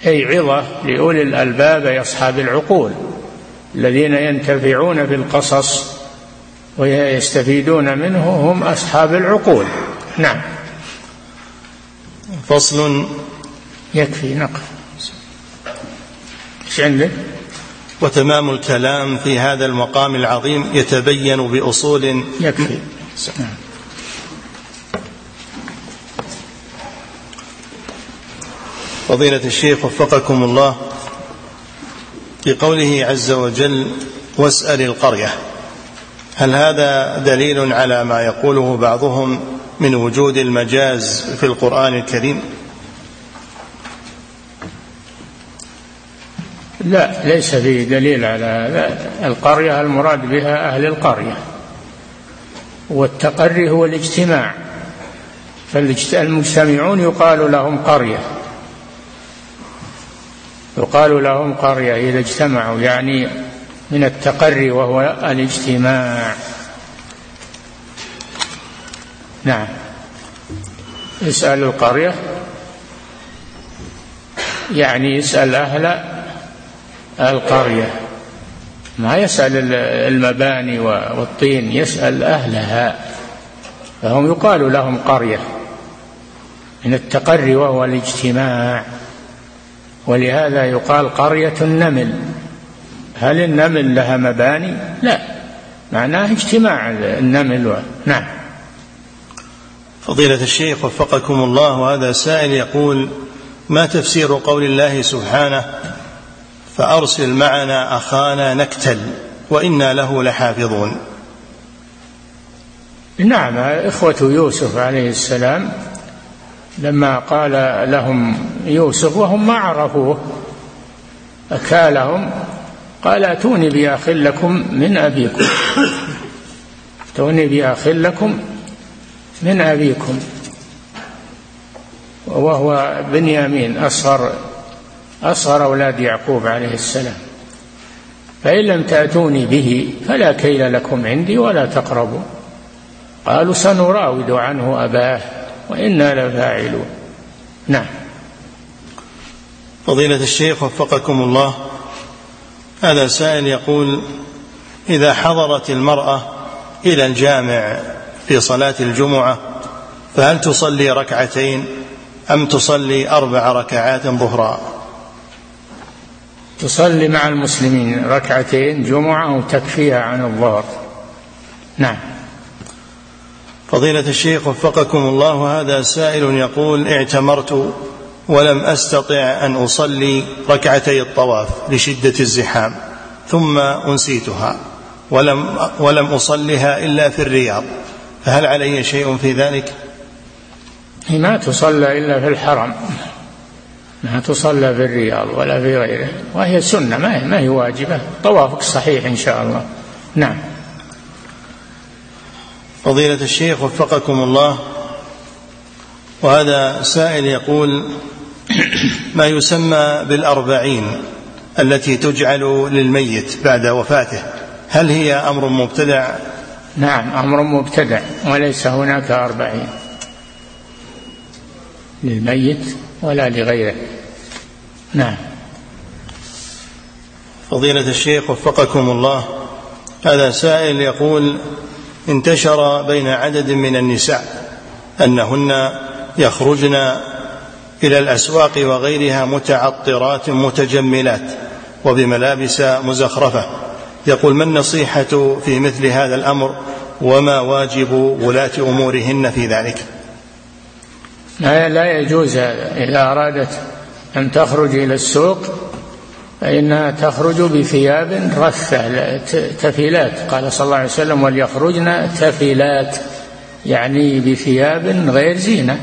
أي عظة لأولي الألباب أي أصحاب العقول الذين ينتفعون في القصص ويستفيدون منه هم أصحاب العقول. نعم. فصل. يكفي نقف. إيش عندك؟ وتمام الكلام في هذا المقام العظيم يتبين بأصول يكفي. نعم. فضيلة الشيخ وفقكم الله في قوله عز وجل واسأل القرية. هل هذا دليل على ما يقوله بعضهم من وجود المجاز في القرآن الكريم؟ لا ليس فيه دليل على هذا. القرية المراد بها أهل القرية. والتقري هو الاجتماع. فالمجتمعون يقال لهم قرية. يقال لهم قرية إذا اجتمعوا يعني من التقري وهو الاجتماع. نعم. يسأل القرية يعني يسأل أهل القرية. ما يسأل المباني والطين يسأل أهلها. فهم يقال لهم قرية من التقري وهو الاجتماع. ولهذا يقال قرية النمل. هل النمل لها مباني؟ لا. معناه اجتماع النمل و... نعم. فضيلة الشيخ وفقكم الله هذا سائل يقول ما تفسير قول الله سبحانه فأرسل معنا أخانا نكتل وإنا له لحافظون نعم إخوة يوسف عليه السلام لما قال لهم يوسف وهم ما عرفوه أكالهم قال أتوني بأخ لكم من أبيكم. أتوني بأخ لكم من أبيكم. وهو بنيامين أصغر أصغر أولاد يعقوب عليه السلام. فإن لم تأتوني به فلا كيل لكم عندي ولا تقربوا. قالوا سنراود عنه أباه. وإنا لفاعلون. نعم. فضيلة الشيخ وفقكم الله هذا سائل يقول إذا حضرت المرأة إلى الجامع في صلاة الجمعة فهل تصلي ركعتين أم تصلي أربع ركعات ظهرا؟ تصلي مع المسلمين ركعتين جمعة وتكفيها عن الظهر. نعم. فضيلة الشيخ وفقكم الله هذا سائل يقول اعتمرت ولم أستطع أن أصلي ركعتي الطواف لشدة الزحام ثم أنسيتها ولم ولم أصلها إلا في الرياض فهل علي شيء في ذلك؟ ما تصلى إلا في الحرم ما تصلى في الرياض ولا في غيره وهي سنة ما هي, ما هي واجبة طوافك صحيح إن شاء الله نعم فضيلة الشيخ وفقكم الله. وهذا سائل يقول ما يسمى بالأربعين التي تجعل للميت بعد وفاته؟ هل هي أمر مبتدع؟ نعم أمر مبتدع وليس هناك أربعين. للميت ولا لغيره. نعم. فضيلة الشيخ وفقكم الله. هذا سائل يقول انتشر بين عدد من النساء أنهن يخرجن إلى الأسواق وغيرها متعطرات متجملات وبملابس مزخرفة. يقول ما النصيحة في مثل هذا الأمر وما واجب ولاة أمورهن في ذلك؟ لا, يجوز هذا. إذا أرادت أن تخرج إلى السوق فإنها تخرج بثياب رثة تفيلات. قال صلى الله عليه وسلم وليخرجن تفيلات. يعني بثياب غير زينة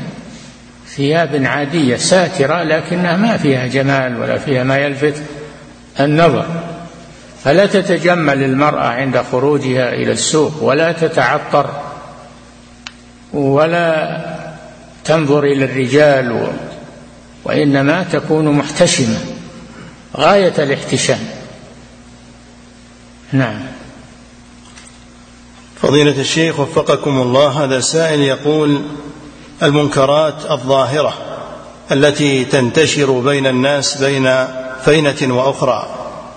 ثياب عادية ساترة لكنها ما فيها جمال ولا فيها ما يلفت النظر. فلا تتجمل المرأة عند خروجها إلى السوق ولا تتعطر ولا تنظر إلى الرجال وإنما تكون محتشمة. غاية الاحتشام. نعم. فضيلة الشيخ وفقكم الله هذا سائل يقول المنكرات الظاهرة التي تنتشر بين الناس بين فينة وأخرى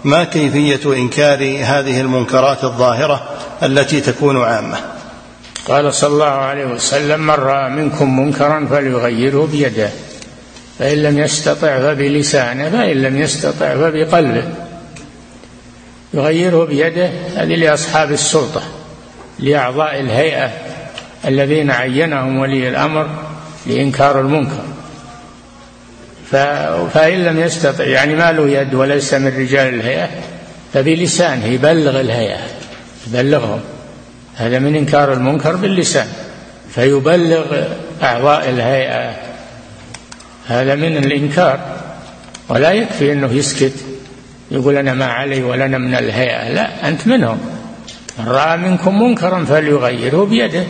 ما كيفية إنكار هذه المنكرات الظاهرة التي تكون عامة؟ قال صلى الله عليه وسلم من رأى منكم منكرا فليغيره بيده. فإن لم يستطع فبلسانه فإن لم يستطع فبقلبه. يغيره بيده هذه لأصحاب السلطة لأعضاء الهيئة الذين عينهم ولي الأمر لإنكار المنكر. فإن لم يستطع يعني ما له يد وليس من رجال الهيئة فبلسانه يبلغ الهيئة يبلغهم. هذا من إنكار المنكر باللسان. فيبلغ أعضاء الهيئة هذا من الإنكار. ولا يكفي أنه يسكت يقول أنا ما علي ولا أنا من الهيئة. لا أنت منهم. من رأى منكم منكرا فليغيره بيده.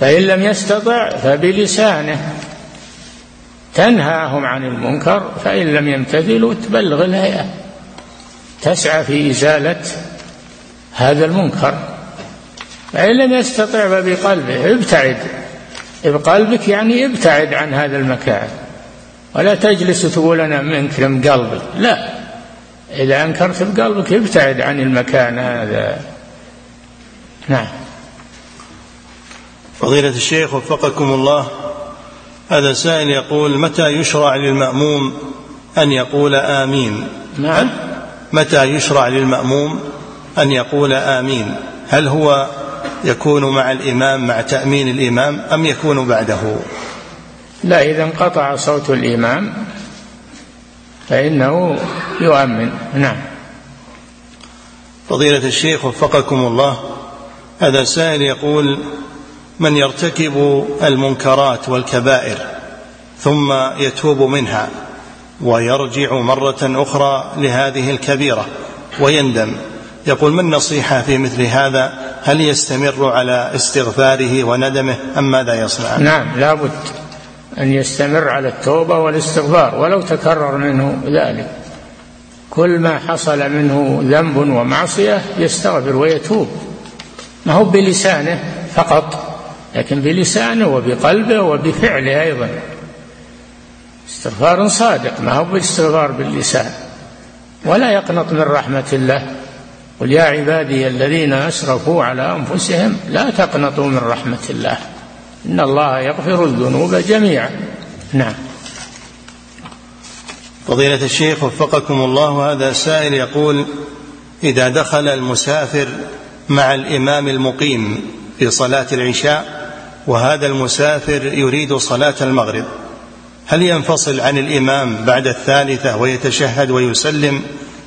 فإن لم يستطع فبلسانه. تنهاهم عن المنكر فإن لم يمتثلوا تبلغ الهيئة. تسعى في إزالة هذا المنكر. فإن لم يستطع فبقلبه. ابتعد. بقلبك يعني ابتعد عن هذا المكان. ولا تجلس تقول أنا منكر بقلبي لا. إذا أنكرت بقلبك ابتعد عن المكان هذا. نعم. فضيلة الشيخ وفقكم الله هذا سائل يقول متى يشرع للمأموم أن يقول آمين؟ نعم. متى يشرع للمأموم أن يقول آمين؟ هل هو يكون مع الإمام مع تأمين الإمام أم يكون بعده؟ لا إذا انقطع صوت الإمام فإنه يؤمن. نعم. فضيلة الشيخ وفقكم الله هذا سائل يقول من يرتكب المنكرات والكبائر ثم يتوب منها ويرجع مرة أخرى لهذه الكبيرة ويندم يقول ما النصيحة في مثل هذا؟ هل يستمر على استغفاره وندمه أم ماذا يصنع? نعم لابد أن يستمر على التوبة والاستغفار ولو تكرر منه ذلك. كل ما حصل منه ذنب ومعصية يستغفر ويتوب. ما هو بلسانه فقط لكن بلسانه وبقلبه وبفعله أيضا. استغفار صادق ما هو بالاستغفار باللسان. ولا يقنط من رحمة الله. قل يا عبادي الذين أسرفوا على أنفسهم لا تقنطوا من رحمة الله. إن الله يغفر الذنوب جميعا. نعم. فضيلة الشيخ وفقكم الله هذا سائل يقول إذا دخل المسافر مع الإمام المقيم في صلاة العشاء وهذا المسافر يريد صلاة المغرب هل ينفصل عن الإمام بعد الثالثة ويتشهد ويسلم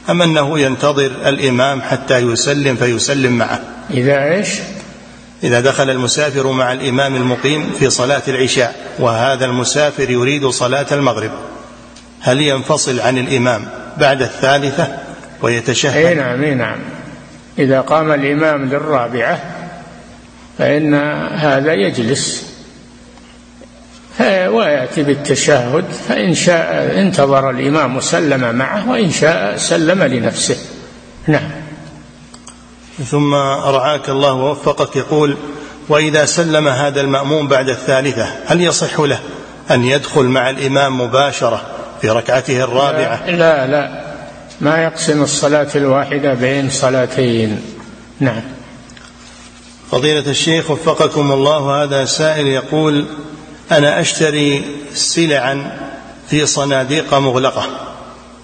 أم أنه ينتظر الإمام حتى يسلم فيسلم معه؟ إذا إيش؟ إذا دخل المسافر مع الإمام المقيم في صلاة العشاء وهذا المسافر يريد صلاة المغرب. هل ينفصل عن الإمام بعد الثالثة ويتشهد؟ أي نعم أي نعم. إذا قام الإمام للرابعة فإن هذا يجلس. ويأتي بالتشهد فإن شاء انتظر الإمام وسلم معه وإن شاء سلم لنفسه. نعم. ثم رعاك الله ووفقك يقول وإذا سلم هذا المأموم بعد الثالثة هل يصح له أن يدخل مع الإمام مباشرة في ركعته الرابعة؟ لا لا, لا. ما يقسم الصلاة الواحدة بين صلاتين. نعم. فضيلة الشيخ وفقكم الله هذا سائل يقول أنا أشتري سلعا في صناديق مغلقة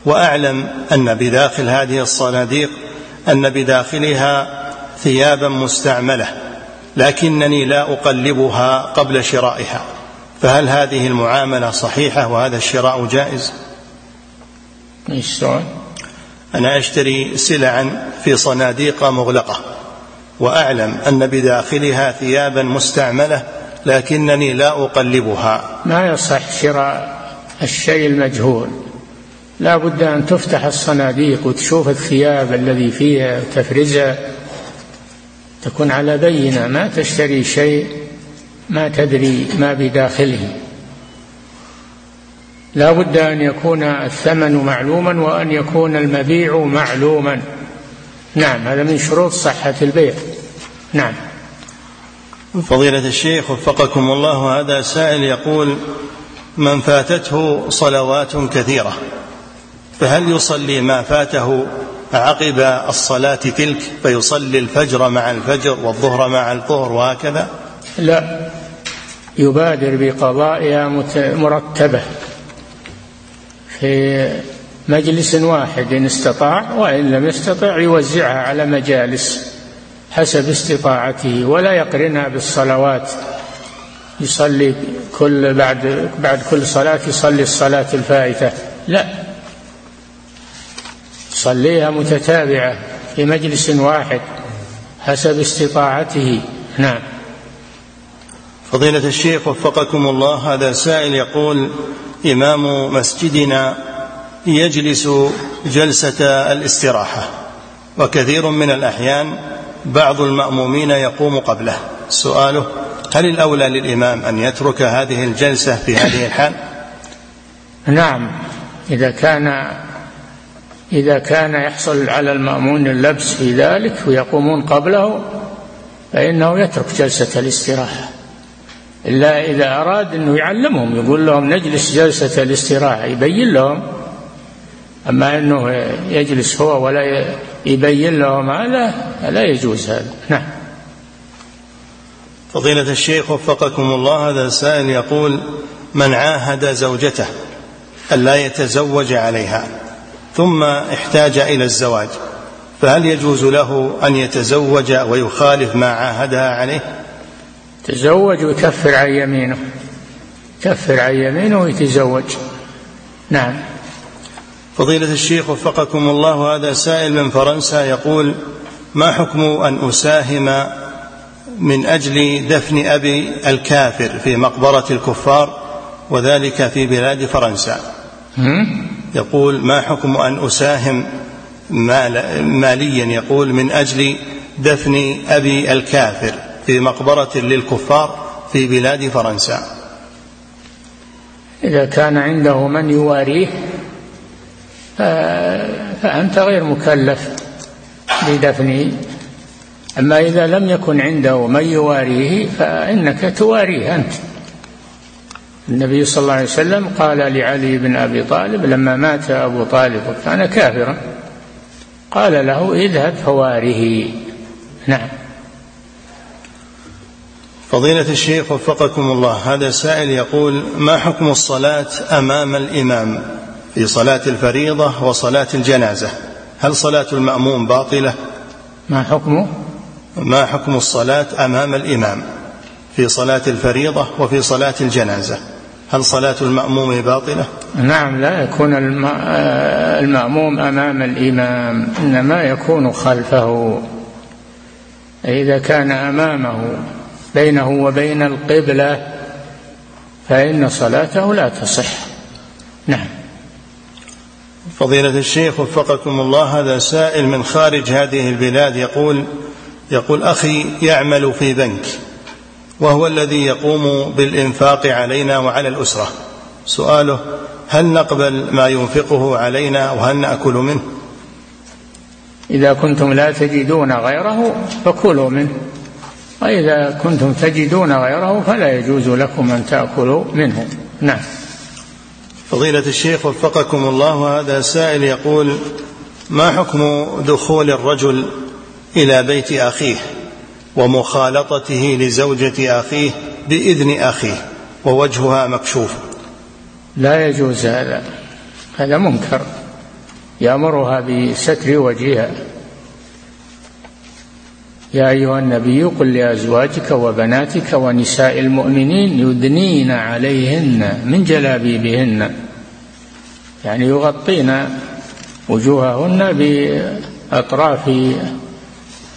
وأعلم أن بداخل هذه الصناديق أن بداخلها ثيابا مستعملة لكنني لا أقلبها قبل شرائها. فهل هذه المعاملة صحيحة وهذا الشراء جائز؟ إيش أنا أشتري سلعا في صناديق مغلقة وأعلم أن بداخلها ثيابا مستعملة لكنني لا أقلبها. ما يصح شراء الشيء المجهول؟ لا بد أن تفتح الصناديق وتشوف الثياب الذي فيها تفرزها تكون على بينة ما تشتري شيء ما تدري ما بداخله. لا بد أن يكون الثمن معلوما وأن يكون المبيع معلوما. نعم هذا من شروط صحة البيع. نعم. فضيلة الشيخ وفقكم الله هذا سائل يقول من فاتته صلوات كثيرة. فهل يصلي ما فاته عقب الصلاة تلك فيصلي الفجر مع الفجر والظهر مع الظهر وهكذا؟ لا. يبادر بقضائها مرتبة. في مجلس واحد إن استطاع وإن لم يستطع يوزعها على مجالس حسب استطاعته ولا يقرنها بالصلوات. يصلي كل بعد بعد كل صلاة يصلي الصلاة الفائتة. لا. صليها متتابعة في مجلس واحد حسب استطاعته. نعم. فضيلة الشيخ وفقكم الله هذا سائل يقول إمام مسجدنا يجلس جلسة الاستراحة وكثير من الأحيان بعض المأمومين يقوم قبله. سؤاله هل الأولى للإمام أن يترك هذه الجلسة في هذه الحال؟ نعم. إذا كان إذا كان يحصل على المأمون اللبس في ذلك ويقومون قبله فإنه يترك جلسة الاستراحة. إلا إذا أراد أنه يعلمهم يقول لهم نجلس جلسة الاستراحة يبين لهم. أما أنه يجلس هو ولا يبين لهم هذا لا يجوز هذا. نعم. فضيلة الشيخ وفقكم الله هذا السائل يقول من عاهد زوجته ألا يتزوج عليها؟ ثم احتاج إلى الزواج فهل يجوز له أن يتزوج ويخالف ما عاهدها عليه؟ تزوج ويكفر عن يمينه. كفر عن يمينه ويتزوج. نعم. فضيلة الشيخ وفقكم الله هذا سائل من فرنسا يقول ما حكم أن أساهم من أجل دفن أبي الكافر في مقبرة الكفار وذلك في بلاد فرنسا؟ يقول ما حكم أن أساهم مال ماليا يقول من أجل دفن أبي الكافر في مقبرة للكفار في بلاد فرنسا. إذا كان عنده من يواريه فأنت غير مكلف بدفنه. أما إذا لم يكن عنده من يواريه فإنك تواريه أنت. النبي صلى الله عليه وسلم قال لعلي بن أبي طالب لما مات أبو طالب وكان كافرا. قال له اذهب فواره. نعم. فضيلة الشيخ وفقكم الله هذا سائل يقول ما حكم الصلاة أمام الإمام في صلاة الفريضة وصلاة الجنازة؟ هل صلاة المأموم باطلة؟ ما حكمه؟ ما حكم الصلاة أمام الإمام في صلاة الفريضة وفي صلاة الجنازة؟ هل صلاة المأموم باطلة؟ نعم لا يكون المأموم أمام الإمام إنما يكون خلفه. إذا كان أمامه بينه وبين القبلة فإن صلاته لا تصح. نعم. فضيلة الشيخ وفقكم الله هذا سائل من خارج هذه البلاد يقول يقول أخي يعمل في بنك. وهو الذي يقوم بالإنفاق علينا وعلى الأسرة. سؤاله هل نقبل ما ينفقه علينا وهل نأكل منه؟ إذا كنتم لا تجدون غيره فكلوا منه. وإذا كنتم تجدون غيره فلا يجوز لكم أن تأكلوا منه. نعم. فضيلة الشيخ وفقكم الله هذا سائل يقول ما حكم دخول الرجل إلى بيت أخيه؟ ومخالطته لزوجة أخيه بإذن أخيه ووجهها مكشوف. لا يجوز هذا. هذا منكر. يأمرها بستر وجهها. يا أيها النبي قل لأزواجك وبناتك ونساء المؤمنين يدنين عليهن من جلابيبهن. يعني يغطين وجوههن بأطراف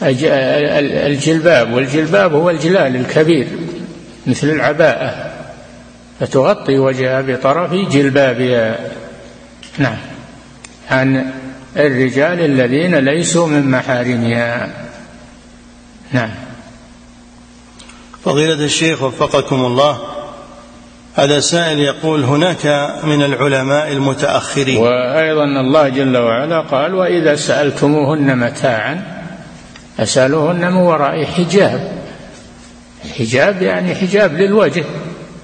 الجلباب والجلباب هو الجلال الكبير مثل العباءة. فتغطي وجهها بطرف جلبابها نعم. عن الرجال الذين ليسوا من محارمها نعم. فضيلة الشيخ وفقكم الله هذا سائل يقول هناك من العلماء المتأخرين. وأيضا الله جل وعلا قال وإذا سألتموهن متاعا أسألوهن من وراء حجاب. حجاب يعني حجاب للوجه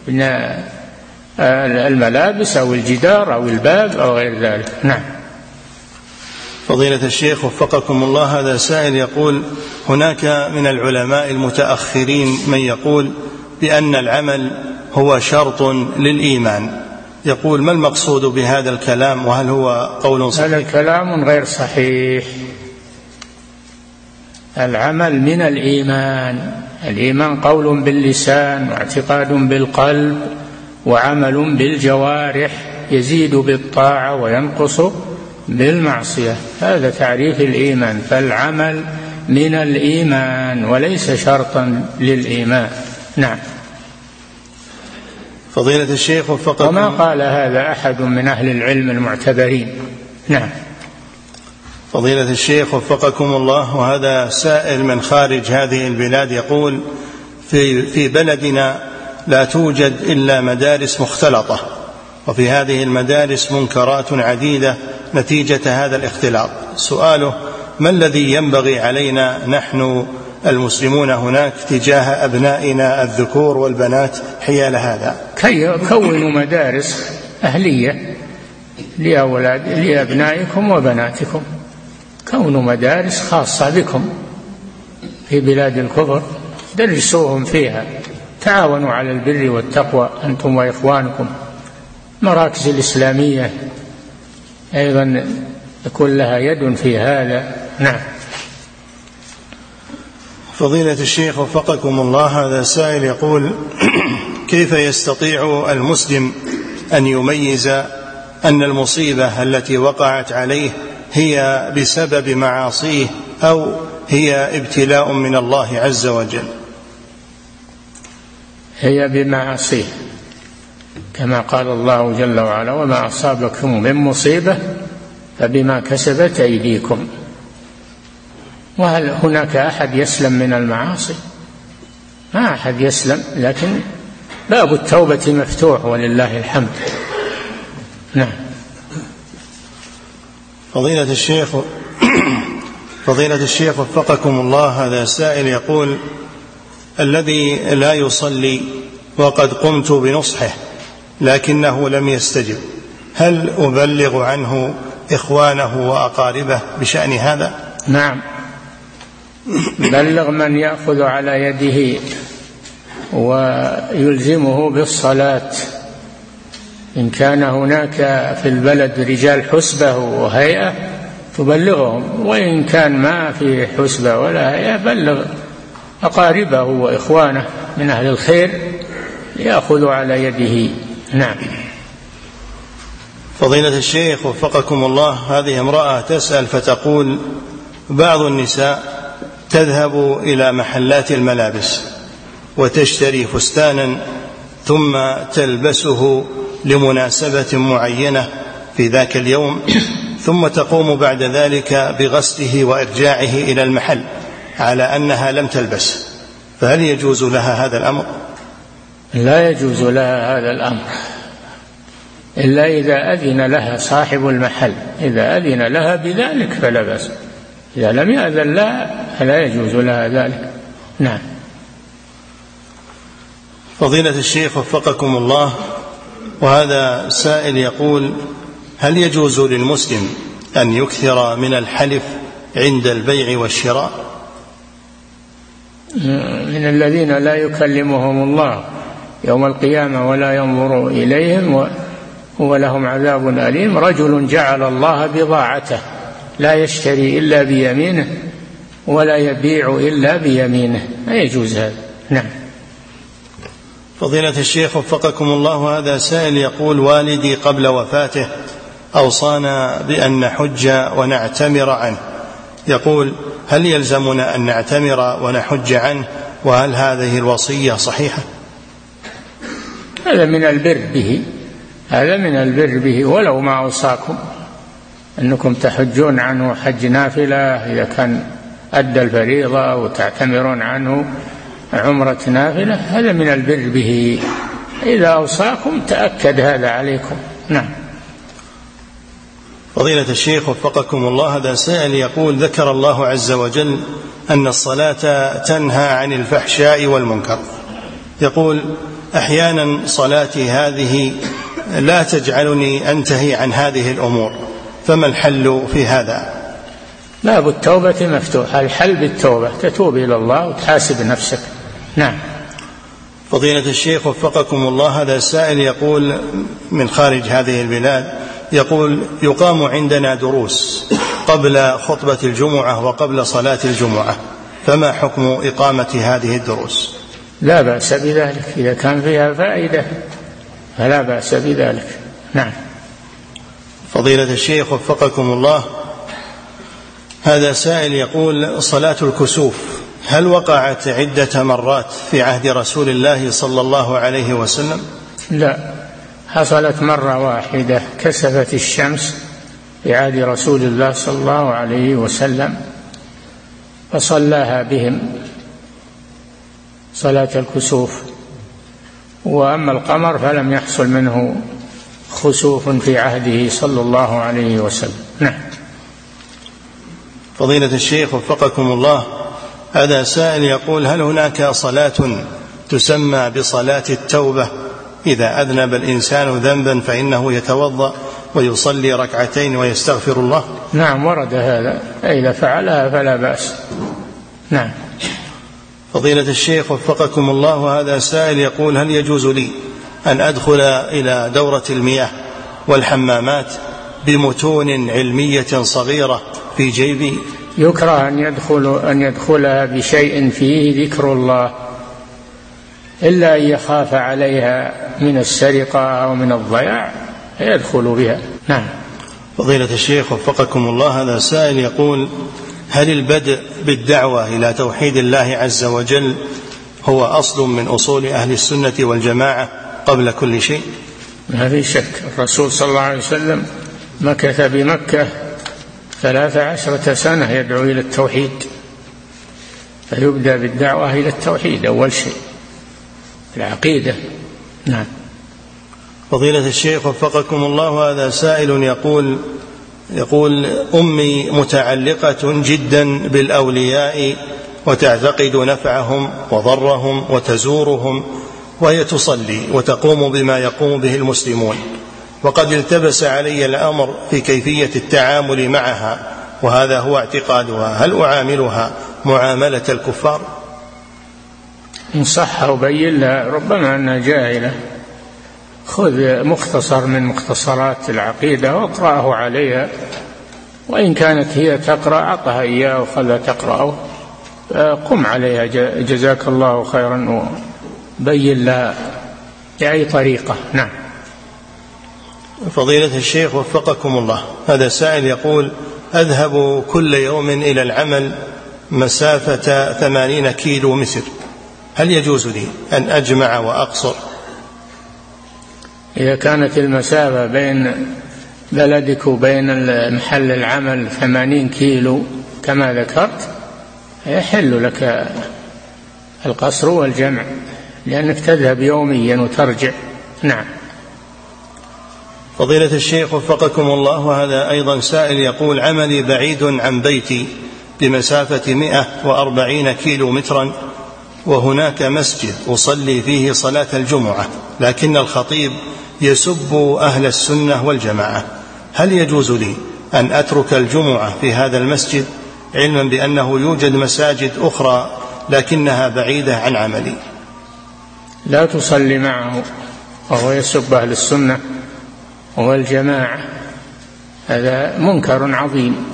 من الملابس أو الجدار أو الباب أو غير ذلك. نعم. فضيلة الشيخ وفقكم الله هذا سائل يقول هناك من العلماء المتأخرين من يقول بأن العمل هو شرط للإيمان. يقول ما المقصود بهذا الكلام؟ وهل هو قول صحيح؟ هذا الكلام غير صحيح. العمل من الإيمان. الإيمان قول باللسان واعتقاد بالقلب وعمل بالجوارح يزيد بالطاعة وينقص بالمعصية. هذا تعريف الإيمان. فالعمل من الإيمان وليس شرطا للإيمان. نعم. فضيلة الشيخ وفقكم. وما قال هذا أحد من أهل العلم المعتبرين؟ نعم. فضيلة الشيخ وفقكم الله وهذا سائل من خارج هذه البلاد يقول في في بلدنا لا توجد إلا مدارس مختلطة وفي هذه المدارس منكرات عديدة نتيجة هذا الاختلاط. سؤاله ما الذي ينبغي علينا نحن المسلمون هناك تجاه أبنائنا الذكور والبنات حيال هذا؟ كي كونوا مدارس أهلية لأولاد لأبنائكم وبناتكم. كونوا مدارس خاصة بكم في بلاد الكفر درسوهم فيها. تعاونوا على البر والتقوى أنتم وإخوانكم. مراكز الإسلامية أيضا يكون لها يد في هذا. نعم. فضيلة الشيخ وفقكم الله هذا سائل يقول كيف يستطيع المسلم أن يميز أن المصيبة التي وقعت عليه هي بسبب معاصيه أو هي ابتلاء من الله عز وجل. هي بمعاصيه كما قال الله جل وعلا وما أصابكم من مصيبة فبما كسبت أيديكم. وهل هناك أحد يسلم من المعاصي؟ ما أحد يسلم لكن باب التوبة مفتوح ولله الحمد. نعم. فضيلة الشيخ فضيلة الشيخ وفقكم الله هذا سائل يقول الذي لا يصلي وقد قمت بنصحه لكنه لم يستجب هل أبلغ عنه إخوانه وأقاربه بشأن هذا؟ نعم. بلغ من يأخذ على يده ويلزمه بالصلاة. إن كان هناك في البلد رجال حسبة وهيئة تبلغهم وإن كان ما في حسبة ولا هيئة بلغ أقاربه وإخوانه من أهل الخير يأخذ على يده. نعم. فضيلة الشيخ وفقكم الله هذه امرأة تسأل فتقول بعض النساء تذهب إلى محلات الملابس وتشتري فستانا ثم تلبسه لمناسبة معينة في ذاك اليوم ثم تقوم بعد ذلك بغسله وإرجاعه إلى المحل على أنها لم تلبس. فهل يجوز لها هذا الأمر؟ لا يجوز لها هذا الأمر. إلا إذا أذن لها صاحب المحل. إذا أذن لها بذلك فلا بأس. إذا لم يأذن لها فلا يجوز لها ذلك. نعم. فضيلة الشيخ وفقكم الله وهذا سائل يقول هل يجوز للمسلم أن يكثر من الحلف عند البيع والشراء؟ من الذين لا يكلمهم الله يوم القيامة ولا ينظر إليهم ولهم عذاب أليم. رجل جعل الله بضاعته لا يشتري إلا بيمينه ولا يبيع إلا بيمينه. لا يجوز هذا؟ نعم. فضيلة الشيخ وفقكم الله هذا سائل يقول والدي قبل وفاته أوصانا بأن نحج ونعتمر عنه. يقول هل يلزمنا أن نعتمر ونحج عنه؟ وهل هذه الوصية صحيحة؟ هذا من البر به هذا من البر به ولو ما أوصاكم أنكم تحجون عنه حج نافلة إذا كان أدى الفريضة وتعتمرون عنه عمرة نافلة هذا من البر به. إذا أوصاكم تأكد هذا عليكم. نعم. فضيلة الشيخ وفقكم الله هذا سائل يقول ذكر الله عز وجل أن الصلاة تنهى عن الفحشاء والمنكر. يقول أحيانا صلاتي هذه لا تجعلني أنتهي عن هذه الأمور فما الحل في هذا؟ باب التوبة مفتوح الحل بالتوبة تتوب إلى الله وتحاسب نفسك. نعم. فضيلة الشيخ وفقكم الله هذا السائل يقول من خارج هذه البلاد يقول يقام عندنا دروس قبل خطبة الجمعة وقبل صلاة الجمعة فما حكم إقامة هذه الدروس؟ لا بأس بذلك إذا كان فيها فائدة فلا بأس بذلك. نعم. فضيلة الشيخ وفقكم الله هذا سائل يقول صلاة الكسوف هل وقعت عدة مرات في عهد رسول الله صلى الله عليه وسلم؟ لا. حصلت مرة واحدة كسفت الشمس في عهد رسول الله صلى الله عليه وسلم فصلاها بهم صلاة الكسوف. وأما القمر فلم يحصل منه خسوف في عهده صلى الله عليه وسلم. نعم. فضيلة الشيخ وفقكم الله هذا سائل يقول هل هناك صلاة تسمى بصلاة التوبة؟ إذا أذنب الإنسان ذنبا فإنه يتوضأ ويصلي ركعتين ويستغفر الله. نعم ورد هذا. إذا فعلها فلا بأس. نعم. فضيلة الشيخ وفقكم الله هذا سائل يقول هل يجوز لي أن أدخل إلى دورة المياه والحمامات بمتون علمية صغيرة في جيبي؟ يكره أن يدخل أن يدخلها بشيء فيه ذكر الله إلا أن يخاف عليها من السرقة أو من الضياع يدخل بها. نعم. فضيلة الشيخ وفقكم الله هذا سائل يقول هل البدء بالدعوة إلى توحيد الله عز وجل هو أصل من أصول أهل السنة والجماعة قبل كل شيء؟ ما في شك. الرسول صلى الله عليه وسلم مكث بمكة ثلاث عشرة سنة يدعو إلى التوحيد فيبدأ بالدعوة إلى التوحيد أول شيء. العقيدة نعم. فضيلة الشيخ وفقكم الله هذا سائل يقول يقول أمي متعلقة جدا بالأولياء وتعتقد نفعهم وضرهم وتزورهم وهي تصلي وتقوم بما يقوم به المسلمون. وقد التبس علي الأمر في كيفية التعامل معها وهذا هو اعتقادها. هل أعاملها معاملة الكفار؟ إن صح وبين لها ربما أنها جاهلة. خذ مختصر من مختصرات العقيدة واقرأه عليها. وإن كانت هي تقرأ أعطها إياه وخلها تقرأه. قم عليها. جزاك الله خيرا. وبين لها بأي طريقة. نعم. فضيلة الشيخ وفقكم الله. هذا سائل يقول أذهب كل يوم إلى العمل مسافة ثمانين كيلو متر. هل يجوز لي أن أجمع وأقصر؟ إذا كانت المسافة بين بلدك وبين محل العمل ثمانين كيلو كما ذكرت يحل لك القصر والجمع لأنك تذهب يوميا وترجع. نعم. فضيلة الشيخ وفقكم الله وهذا أيضا سائل يقول عملي بعيد عن بيتي بمسافة مئة وأربعين كيلو مترا وهناك مسجد أصلي فيه صلاة الجمعة لكن الخطيب يسب أهل السنة والجماعة. هل يجوز لي أن أترك الجمعة في هذا المسجد؟ علما بأنه يوجد مساجد أخرى لكنها بعيدة عن عملي. لا تصلي معه وهو يسب أهل السنة والجماعة هذا منكر عظيم.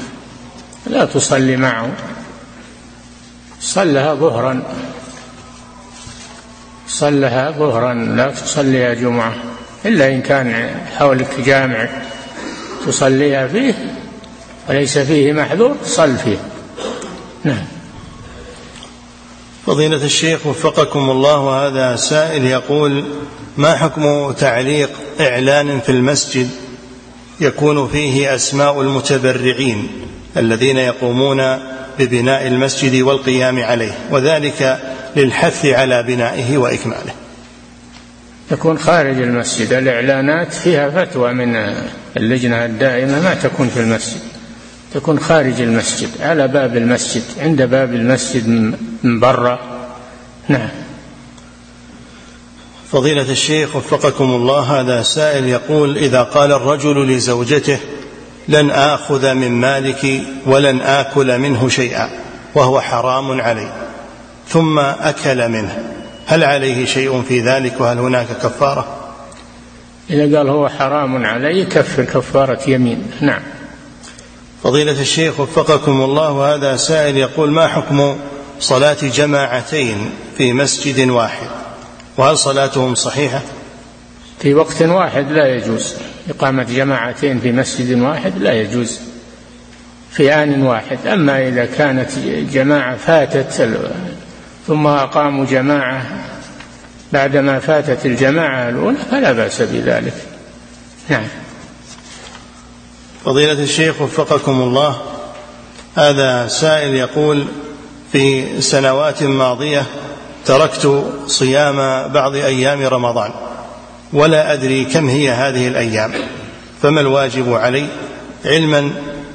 لا تصلي معه. صلها ظهرا. صلها ظهرا. لا تصليها جمعة. إلا إن كان حولك جامع. تصليها فيه وليس فيه محذور صل فيه. نعم. فضيلة الشيخ وفقكم الله وهذا سائل يقول ما حكم تعليق إعلان في المسجد يكون فيه أسماء المتبرعين الذين يقومون ببناء المسجد والقيام عليه وذلك للحث على بنائه وإكماله؟ تكون خارج المسجد. الإعلانات فيها فتوى من اللجنة الدائمة ما تكون في المسجد. تكون خارج المسجد على باب المسجد عند باب المسجد من برا. نعم. فضيلة الشيخ وفقكم الله هذا سائل يقول إذا قال الرجل لزوجته لن آخذ من مالك ولن آكل منه شيئا وهو حرام علي ثم أكل منه هل عليه شيء في ذلك؟ وهل هناك كفارة؟ إذا قال هو حرام علي يكفر كفارة يمين. نعم. فضيلة الشيخ وفقكم الله هذا سائل يقول ما حكم صلاة جماعتين في مسجد واحد؟ وهل صلاتهم صحيحة؟ في وقت واحد لا يجوز إقامة جماعتين في مسجد واحد لا يجوز في آن واحد. أما إذا كانت جماعة فاتت ثم أقاموا جماعة بعدما فاتت الجماعة الأولى فلا بأس بذلك. نعم. فضيلة الشيخ وفقكم الله هذا سائل يقول في سنوات ماضية تركت صيام بعض أيام رمضان ولا أدري كم هي هذه الأيام فما الواجب علي؟ علما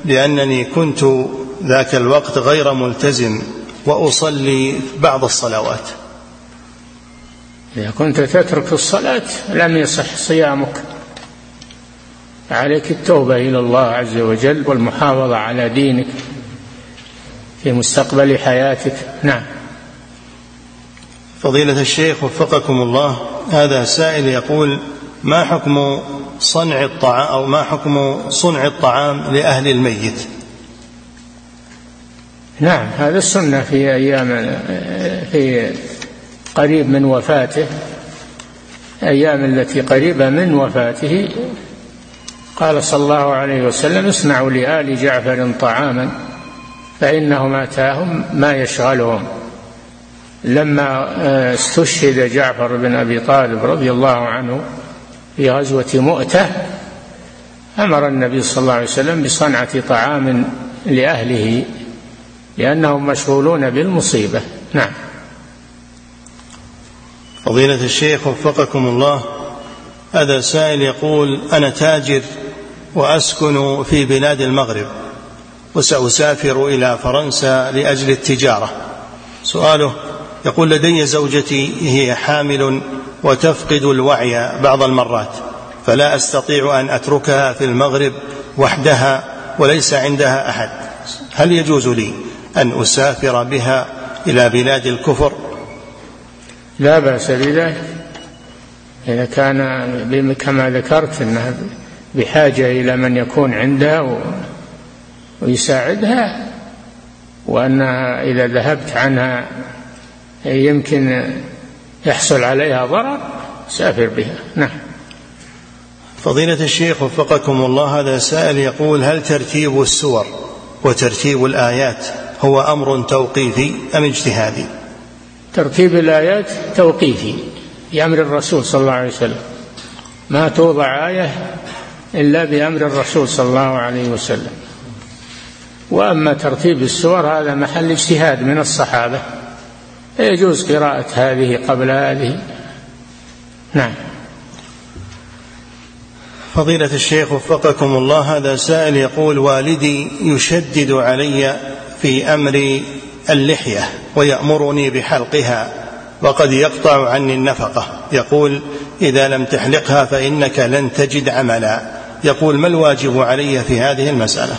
بأنني كنت ذاك الوقت غير ملتزم وأصلي بعض الصلوات. إذا كنت تترك الصلاة لم يصح صيامك. عليك التوبة إلى الله عز وجل والمحافظة على دينك في مستقبل حياتك. نعم. فضيلة الشيخ وفقكم الله هذا سائل يقول ما حكم صنع الطعام أو ما حكم صنع الطعام لأهل الميت؟ نعم هذا السنة في أيام في قريب من وفاته. أيام التي قريبة من وفاته قال صلى الله عليه وسلم اصنعوا لآل جعفر طعاما فإنهم أتاهم ما يشغلهم. لما آه، استشهد جعفر بن أبي طالب رضي الله عنه في غزوة مؤتة أمر النبي صلى الله عليه وسلم بصنعة طعام لأهله لأنهم مشغولون بالمصيبة. نعم. فضيلة الشيخ وفقكم الله هذا سائل يقول أنا تاجر وأسكن في بلاد المغرب وسأسافر إلى فرنسا لأجل التجارة. سؤاله يقول لدي زوجتي هي حامل وتفقد الوعي بعض المرات فلا أستطيع أن أتركها في المغرب وحدها وليس عندها أحد. هل يجوز لي أن أسافر بها إلى بلاد الكفر؟ لا بأس بذلك. إذا كان كما ذكرت أنها بحاجة إلى من يكون عندها ويساعدها وأنها إذا ذهبت عنها يمكن يحصل عليها ضرر سافر بها. نعم. فضيلة الشيخ وفقكم الله هذا سائل يقول هل ترتيب السور وترتيب الآيات هو أمر توقيفي أم اجتهادي؟ ترتيب الآيات توقيفي بأمر الرسول صلى الله عليه وسلم. ما توضع آية إلا بأمر الرسول صلى الله عليه وسلم. وأما ترتيب السور هذا محل اجتهاد من الصحابة. يجوز قراءة هذه قبل هذه. نعم. فضيلة الشيخ وفقكم الله هذا سائل يقول والدي يشدد علي في أمر اللحية ويأمرني بحلقها وقد يقطع عني النفقة. يقول إذا لم تحلقها فإنك لن تجد عملا. يقول ما الواجب علي في هذه المسألة؟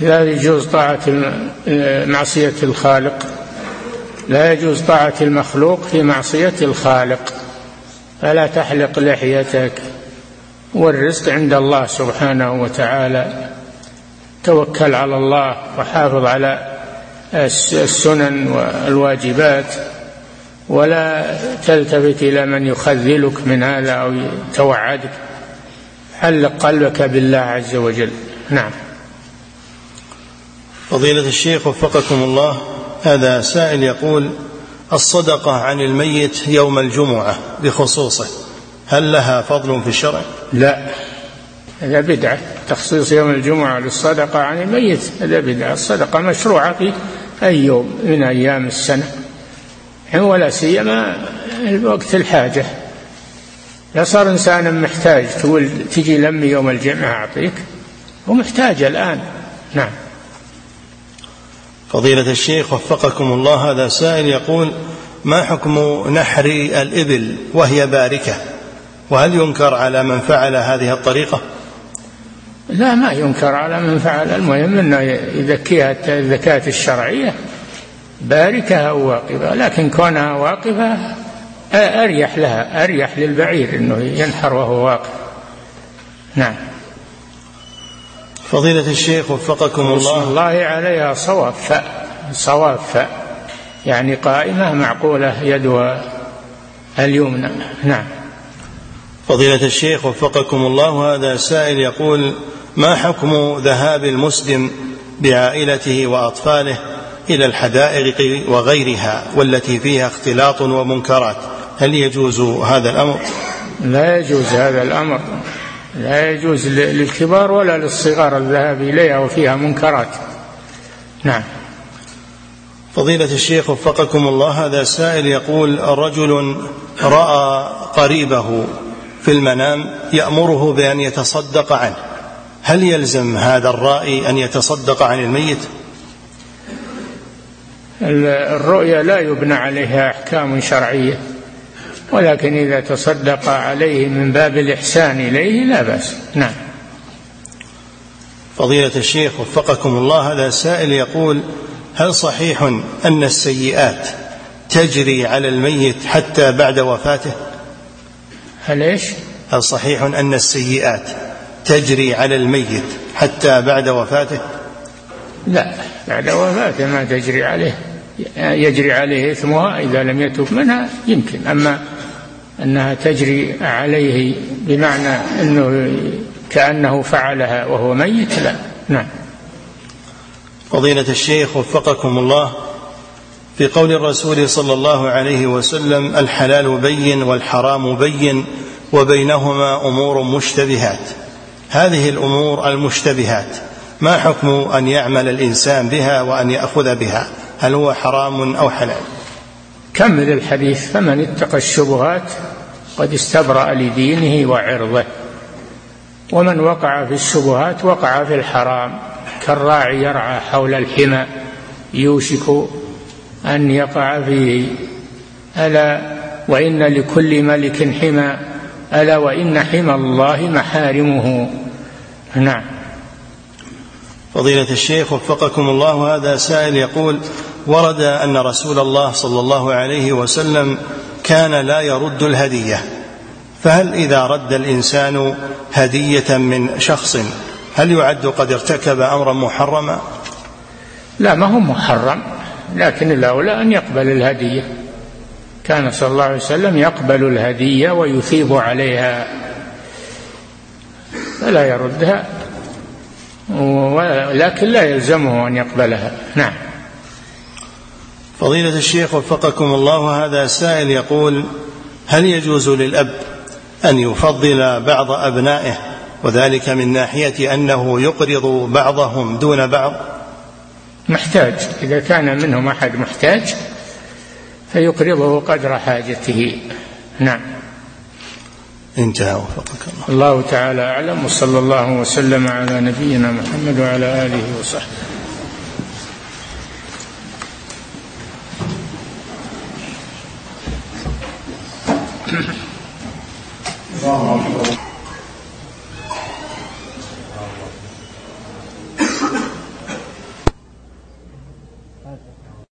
لا يجوز طاعة معصية الخالق. لا يجوز طاعة المخلوق في معصية الخالق. فلا تحلق لحيتك. والرزق عند الله سبحانه وتعالى. توكل على الله وحافظ على السنن والواجبات. ولا تلتفت إلى من يخذلك من هذا أو يتوعدك. علق قلبك بالله عز وجل. نعم. فضيلة الشيخ وفقكم الله هذا سائل يقول الصدقة عن الميت يوم الجمعة بخصوصه هل لها فضل في الشرع؟ لا. هذا بدعة. تخصيص يوم الجمعة للصدقة عن الميت هذا بدعة. الصدقة مشروعة في أي يوم من أيام السنة. ولا سيما وقت الحاجة. لا صار إنسانا محتاج تقول تجي لمي يوم الجمعة أعطيك؟ هو محتاج الآن. نعم. فضيلة الشيخ وفقكم الله هذا سائل يقول ما حكم نحر الإبل وهي باركة؟ وهل ينكر على من فعل هذه الطريقة؟ لا ما ينكر على من فعل. المهم أنه يذكيها الزكاة الشرعية. باركة أو واقفة لكن كونها واقفة أريح لها أريح للبعير أنه ينحر وهو واقف. نعم. فضيلة الشيخ وفقكم الله. الله عليها صواب فاء يعني قائمة معقولة يدها اليمنى. نعم. فضيلة الشيخ وفقكم الله هذا سائل يقول ما حكم ذهاب المسلم بعائلته وأطفاله إلى الحدائق وغيرها والتي فيها اختلاط ومنكرات؟ هل يجوز هذا الأمر؟ لا يجوز هذا الأمر. لا يجوز للكبار ولا للصغار الذهاب إليها وفيها منكرات. نعم. فضيلة الشيخ وفقكم الله هذا سائل يقول رجل رأى قريبه في المنام يأمره بأن يتصدق عنه. هل يلزم هذا الرائي أن يتصدق عن الميت؟ الرؤيا لا يبنى عليها أحكام شرعية. ولكن إذا تصدق عليه من باب الإحسان إليه لا بأس. نعم. فضيلة الشيخ وفقكم الله هذا سائل يقول هل صحيح أن السيئات تجري على الميت حتى بعد وفاته؟ هل إيش؟ هل صحيح أن السيئات تجري على الميت حتى بعد وفاته؟ لا بعد وفاته ما تجري عليه. يجري عليه إثمها إذا لم يتوب منها يمكن. أما أنها تجري عليه بمعنى أنه كأنه فعلها وهو ميت؟ لا. نعم. فضيلة الشيخ وفقكم الله في قول الرسول صلى الله عليه وسلم الحلال بين والحرام بين وبينهما أمور مشتبهات. هذه الأمور المشتبهات ما حكم أن يعمل الإنسان بها وأن يأخذ بها؟ هل هو حرام أو حلال؟ كمل الحديث فمن اتقى الشبهات قد استبرأ لدينه وعرضه. ومن وقع في الشبهات وقع في الحرام كالراعي يرعى حول الحمى يوشك أن يقع فيه. ألا وإن لكل ملك حمى ألا وإن حمى الله محارمه. نعم. فضيلة الشيخ وفقكم الله هذا سائل يقول ورد أن رسول الله صلى الله عليه وسلم كان لا يرد الهدية. فهل إذا رد الإنسان هدية من شخص هل يعد قد ارتكب أمرا محرما؟ لا ما هو محرم لكن الأولى أن يقبل الهدية. كان صلى الله عليه وسلم يقبل الهدية ويثيب عليها فلا يردها. ولكن لا يلزمه أن يقبلها. نعم. فضيلة الشيخ وفقكم الله هذا سائل يقول هل يجوز للأب أن يفضل بعض أبنائه؟ وذلك من ناحية أنه يقرض بعضهم دون بعض؟ محتاج. إذا كان منهم أحد محتاج فيقرضه قدر حاجته. نعم. انتهى وفقك الله. الله تعالى أعلم وصلى الله وسلم على نبينا محمد وعلى آله وصحبه.